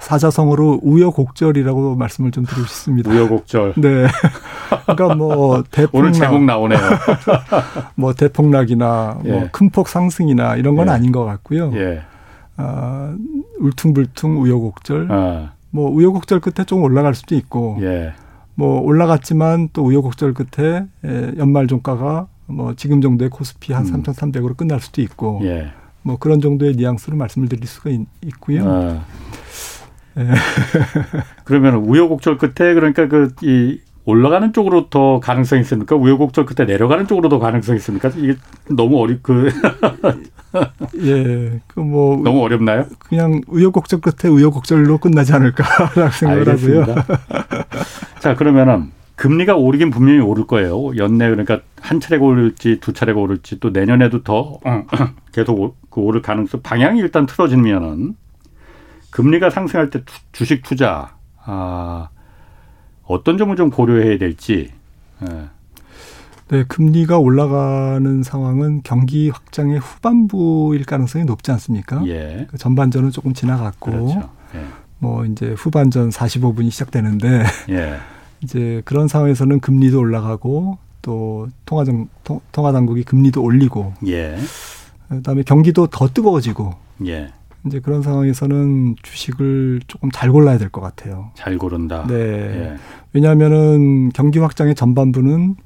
사자성어로 우여곡절이라고 말씀을 좀 드리고 싶습니다. 우여곡절. 네. 그러니까 뭐 대폭락 오늘 제목 나오네요. <laughs> 뭐 대폭락이나 뭐 예. 뭐 큰 폭 상승이나 이런 건 예. 아닌 것 같고요. 예. 아, 울퉁불퉁 우여곡절. 아. 뭐 우여곡절 끝에 좀 올라갈 수도 있고. 예. 뭐 올라갔지만 또 우여곡절 끝에 예, 연말 종가가 뭐 지금 정도의 코스피 한 음. 3,300으로 끝날 수도 있고 예. 뭐 그런 정도의 뉘앙스로 말씀을 드릴 수가 있, 고요 아. 예. <laughs> 그러면 우여곡절 끝에 그러니까 그 이 올라가는 쪽으로 더 가능성이 있습니까? 우여곡절 끝에 내려가는 쪽으로 더 가능성이 있습니까? 이게 너무 어리 그 <laughs> 예, 그 뭐 너무 어렵나요? 그냥 우여곡절 끝에 우여곡절로 끝나지 않을까라고 <laughs> 생각을 하고요. 자, 그러면은 금리가 오르긴 분명히 오를 거예요. 연내 그러니까 한 차례가 오를지 두 차례가 오를지 또 내년에도 더 <clears throat> 계속 그 오를 가능성 방향이 일단 틀어지면은 금리가 상승할 때 주식 투자 아 어떤 점을 좀 고려해야 될지. 예. 네, 금리가 올라가는 상황은 경기 확장의 후반부일 가능성이 높지 않습니까? 예. 그 전반전은 조금 지나갔고, 그렇죠. 예. 뭐 이제 후반전 45분이 시작되는데, 예. <laughs> 이제 그런 상황에서는 금리도 올라가고 또 통화정 통화 당국이 금리도 올리고, 예. 그다음에 경기도 더 뜨거워지고, 예. 이제 그런 상황에서는 주식을 조금 잘 골라야 될 것 같아요. 잘 고른다. 네. 예. 왜냐하면은 경기 확장의 전반부는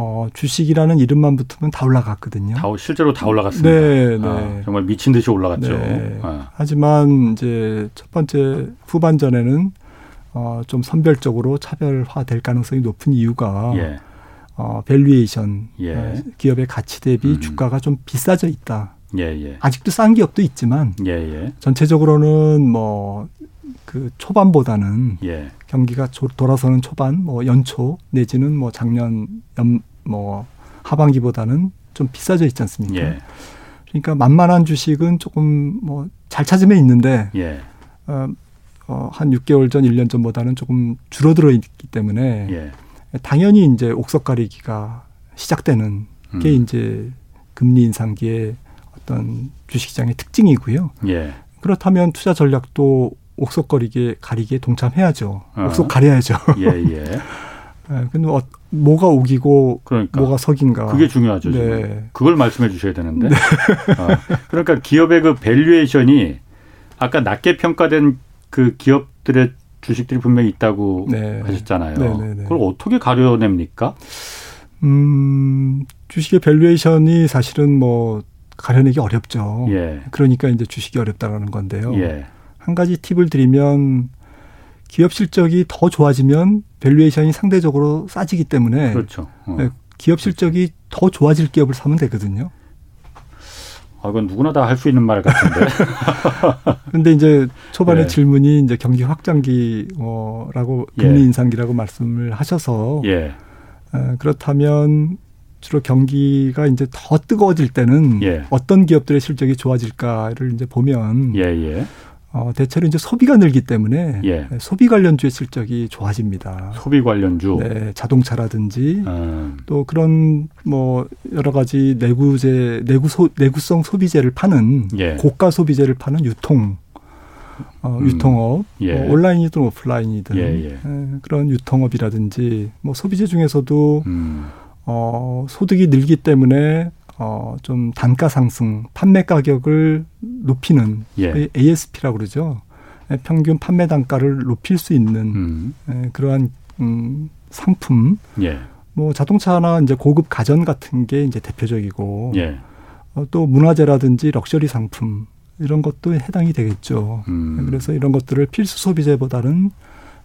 어, 주식이라는 이름만 붙으면 다 올라갔거든요. 다, 실제로 다 올라갔습니다. 네, 네. 아, 정말 미친 듯이 올라갔죠. 네. 아. 하지만 이제 첫 번째 후반전에는 어, 좀 선별적으로 차별화될 가능성이 높은 이유가 예. 어, valuation 예. 어, 기업의 가치 대비 음. 주가가 좀 비싸져 있다. 예, 예. 아직도 싼 기업도 있지만 예, 예. 전체적으로는 뭐 그 초반보다는 예. 경기가 돌아서는 초반, 뭐 연초 내지는 뭐 작년 연 뭐 하반기보다는 좀 비싸져 있지 않습니까? 예. 그러니까 만만한 주식은 조금 뭐 잘 찾으면 있는데 예. 어, 어, 한 6개월 전, 1년 전보다는 조금 줄어들어 있기 때문에 예. 당연히 이제 옥석 가리기가 시작되는 게 음. 이제 금리 인상기에 어떤 주식시장의 특징이고요. 예. 그렇다면 투자 전략도 옥석거리게 가리기에 동참해야죠. 어. 옥석 가려야죠. 예, 예. 네, <laughs> 근데 어, 뭐가 옥이고 그러니까. 뭐가 석인가. 그게 중요하죠. 네. 지금. 그걸 말씀해 주셔야 되는데. 네. 어. 그러니까 기업의 그 valuation이 아까 낮게 평가된 그 기업들의 주식들이 분명히 있다고 네. 하셨잖아요. 네, 네, 네. 그걸 어떻게 가려냅니까? 음, 주식의 valuation이 사실은 뭐 가려내기 어렵죠. 예. 그러니까 이제 주식이 어렵다라는 건데요. 예. 한 가지 팁을 드리면 기업 실적이 더 좋아지면 valuation이 상대적으로 싸지기 때문에 그렇죠. 어. 네, 기업 실적이 더 좋아질 기업을 사면 되거든요. 아, 그건 누구나 다 할 수 있는 말 같은데. <laughs> 그런데 이제 초반에 예. 질문이 이제 경기 확장기라고 금리 예. 인상기라고 말씀을 하셔서 예. 어, 그렇다면 주로 경기가 이제 더 뜨거워질 때는 예. 어떤 기업들의 실적이 좋아질까를 이제 보면 예, 예. 어, 대체로 이제 소비가 늘기 때문에 예. 네, 소비 관련주의 실적이 좋아집니다. 소비 관련주, 네, 자동차라든지 음. 또 그런 뭐 여러 가지 내구재 내구 소 내구성 소비재를 파는 예. 고가 소비재를 파는 유통 어, 음. 유통업, 예. 뭐 온라인이든 오프라인이든 예, 네, 그런 유통업이라든지 뭐 소비재 중에서도 음. 어, 소득이 늘기 때문에 어, 좀 단가 상승, 판매 가격을 높이는 예. ASP라고 그러죠. 예, 평균 판매 단가를 높일 수 있는 음. 예, 그러한 음, 상품. 예. 뭐 자동차나 이제 고급 가전 같은 게 이제 대표적이고 예. 어, 또 문화재라든지 럭셔리 상품 이런 것도 해당이 되겠죠. 음. 그래서 이런 것들을 필수 소비재보다는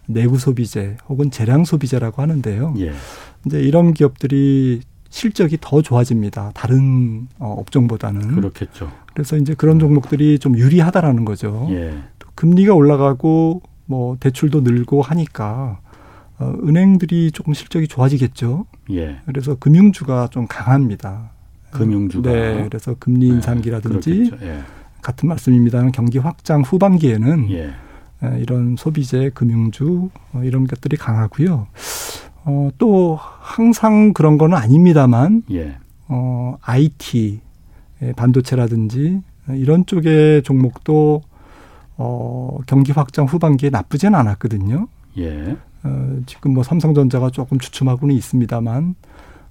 내구 소비재 혹은 재량 소비재라고 하는데요. 예. 이제 이런 기업들이 실적이 더 좋아집니다. 다른 어, 업종보다는. 그렇겠죠. 그래서 이제 그런 종목들이 좀 유리하다라는 거죠. 예. 또 금리가 올라가고 뭐 대출도 늘고 하니까 어, 은행들이 조금 실적이 좋아지겠죠. 예. 그래서 금융주가 좀 강합니다. 금융주가. 네. 그래서 금리 네, 인상기라든지 네, 예. 같은 말씀입니다만 경기 확장 후반기에는 예. 이런 소비재, 금융주 어, 이런 것들이 강하고요. 어, 또 항상 그런 거는 아닙니다만 예. 어, IT 예, 반도체라든지 이런 쪽의 종목도 어, 경기 확장 후반기에 나쁘진 않았거든요. 예. 어, 지금 뭐 삼성전자가 조금 주춤하고는 있습니다만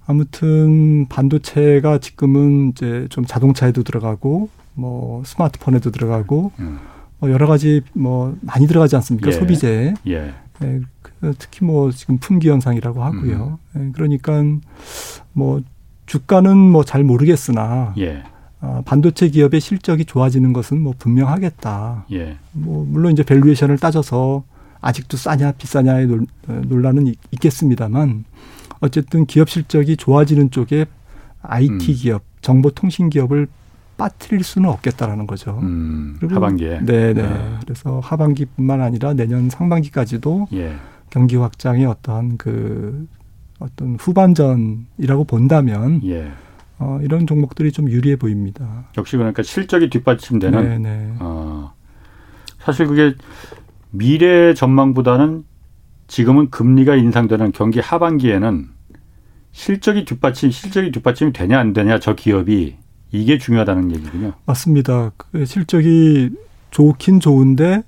아무튼 반도체가 지금은 이제 좀 자동차에도 들어가고 뭐 스마트폰에도 들어가고 음. 뭐 여러 가지 뭐 많이 들어가지 않습니까? 예. 소비재. 예. 예. 그 특히 뭐 지금 품귀 현상이라고 하고요. 음. 예. 그러니까 뭐 주가는 뭐 잘 모르겠으나 예. 어, 반도체 기업의 실적이 좋아지는 것은 뭐 분명하겠다. 예. 뭐 물론 이제 valuation을 따져서 아직도 싸냐 비싸냐의 어, 논란은 있겠습니다만 어쨌든 기업 실적이 좋아지는 쪽에 IT 음. 기업, 정보통신 기업을 빠뜨릴 수는 없겠다라는 거죠. 음, 하반기에. 네네. 네. 그래서 하반기뿐만 아니라 내년 상반기까지도 예. 경기 확장의 어떠한 그 어떤 후반전이라고 본다면 예. 어, 이런 종목들이 좀 유리해 보입니다. 역시 그러니까 실적이 뒷받침되는. 네네. 어, 사실 그게 미래 전망보다는 지금은 금리가 인상되는 경기 하반기에는 실적이 뒷받침, 실적이 뒷받침이 되냐 안 되냐 저 기업이 이게 중요하다는 얘기군요. 맞습니다. 그 실적이 좋긴 좋은데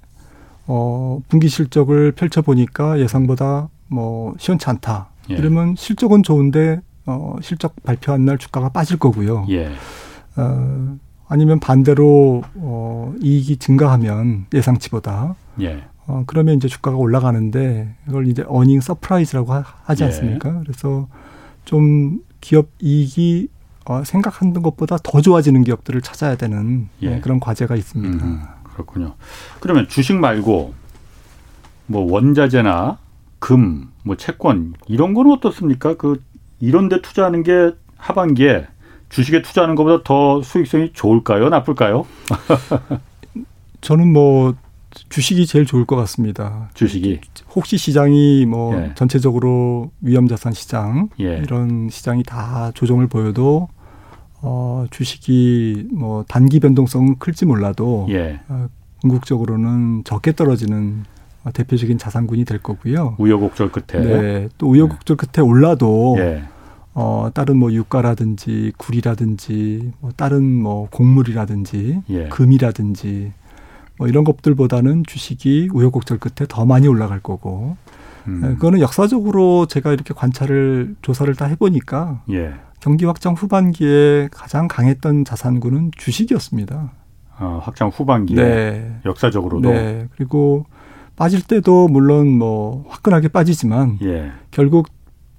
어 분기 실적을 펼쳐 보니까 예상보다 뭐 시원치 않다. 예. 이러면 실적은 좋은데 어 실적 발표한 날 주가가 빠질 거고요. 예. 어 아니면 반대로 어 이익이 증가하면 예상치보다 예. 어 그러면 이제 주가가 올라가는데 이걸 이제 earning surprise라고 하지 예. 않습니까? 그래서 좀 기업 이익이 어, 생각하는 것보다 더 좋아지는 기업들을 찾아야 되는 예. 네, 그런 과제가 있습니다. 음, 그렇군요. 그러면 주식 말고 뭐 원자재나 금, 뭐 채권 이런 거는 어떻습니까? 그 이런 데 투자하는 게 하반기에 주식에 투자하는 것보다 더 수익성이 좋을까요? 나쁠까요? <laughs> 저는 뭐 주식이 제일 좋을 것 같습니다. 주식이 혹시 시장이 뭐 예. 전체적으로 위험 자산 시장 예. 이런 시장이 다 조정을 보여도 어, 주식이 뭐 단기 변동성은 클지 몰라도 예. 어, 궁극적으로는 적게 떨어지는 어, 대표적인 자산군이 될 거고요. 우여곡절 끝에. 네. 또 우여곡절 끝에 올라도 예. 어, 다른 뭐 유가라든지 굴이라든지 뭐 다른 뭐 곡물이라든지 예. 금이라든지 뭐 이런 것들보다는 주식이 우여곡절 끝에 더 많이 올라갈 거고. 음. 네, 그거는 역사적으로 제가 이렇게 관찰을 조사를 다 해보니까 예. 경기 확장 후반기에 가장 강했던 자산군은 주식이었습니다. 어, 확장 후반기에 네. 역사적으로도. 네. 그리고 빠질 때도 물론 뭐 화끈하게 빠지지만 예. 결국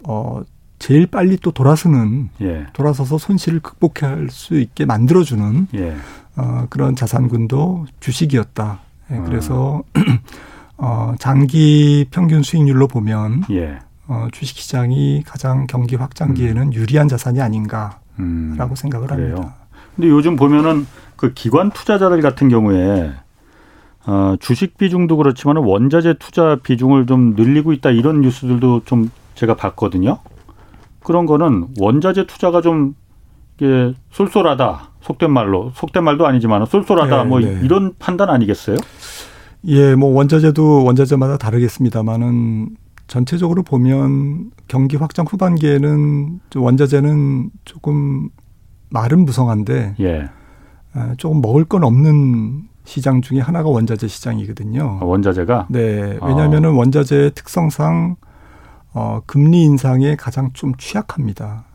어 제일 빨리 또 돌아서는 예. 돌아서서 손실을 극복할 수 있게 만들어주는 예. 어, 그런 자산군도 주식이었다. 예, 그래서 <clears throat> 어, 장기 평균 수익률로 보면 예. 어, 주식시장이 가장 경기 확장기에는 음. 유리한 자산이 아닌가라고 음. 생각을 그래요. 합니다. 근데 요즘 보면은 그 기관 투자자들 같은 경우에 어, 주식 비중도 그렇지만 원자재 투자 비중을 좀 늘리고 있다 이런 뉴스들도 좀 제가 봤거든요. 그런 거는 원자재 투자가 좀 이게 쏠쏠하다 속된 말로 속된 말도 아니지만 쏠쏠하다 네, 뭐 네. 이런 판단 아니겠어요? 예, 뭐 원자재도 원자재마다 다르겠습니다만은 전체적으로 보면 경기 확장 후반기에는 원자재는 조금 말은 무성한데 예. 아, 조금 먹을 건 없는 시장 중에 하나가 원자재 시장이거든요. 아, 원자재가? 네. 왜냐하면은 아. 원자재의 특성상 어, 금리 인상에 가장 좀 취약합니다.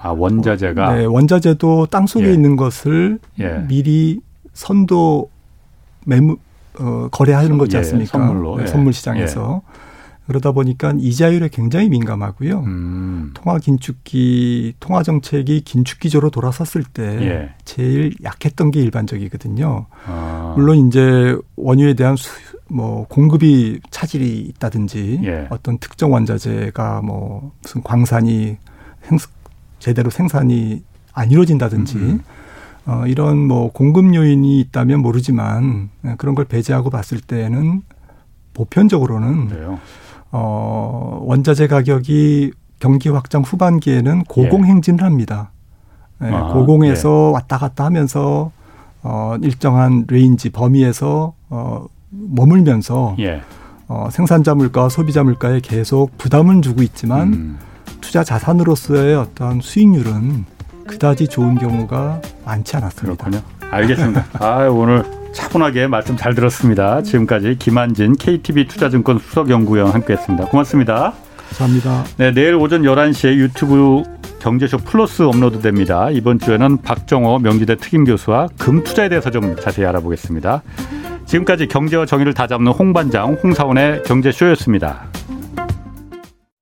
아, 원자재가? 네. 원자재도 땅 속에 예. 있는 것을 예. 미리 선도 매물, 어, 거래하는 거지 예, 않습니까? 예, 선물로. 네, 선물 시장에서. 예. 그러다 보니까 이자율에 굉장히 민감하고요. 음. 통화 긴축기, 통화 정책이 긴축 기조로 돌아섰을 때 예. 제일 약했던 게 일반적이거든요. 아. 물론 이제 원유에 대한 수, 뭐 공급이 차질이 있다든지 예. 어떤 특정 원자재가 뭐 무슨 광산이 생, 제대로 생산이 안 이루어진다든지 음. 어, 이런 뭐 공급 요인이 있다면 모르지만 그런 걸 배제하고 봤을 때는 보편적으로는 그래요. 어, 원자재 가격이 경기 확장 후반기에는 고공행진을 합니다. 네, 아, 고공에서 예. 왔다 갔다 하면서 어, 일정한 range 범위에서 어, 머물면서 예. 어, 생산자 물가와 소비자 물가에 계속 부담을 주고 있지만 음. 투자 자산으로서의 어떤 수익률은 그다지 좋은 경우가 많지 않았습니다. 그렇군요. 알겠습니다. <laughs> 아, 오늘 차분하게 말씀 잘 들었습니다. 지금까지 김한진 KTB 투자증권 수석연구원 함께했습니다. 고맙습니다. 감사합니다. 네, 내일 오전 11시에 유튜브 경제쇼 플러스 업로드됩니다. 이번 주에는 박정호 명지대 특임 교수와 금 투자에 대해서 좀 자세히 알아보겠습니다. 지금까지 경제와 정의를 다잡는 홍반장 홍사원의 경제쇼였습니다.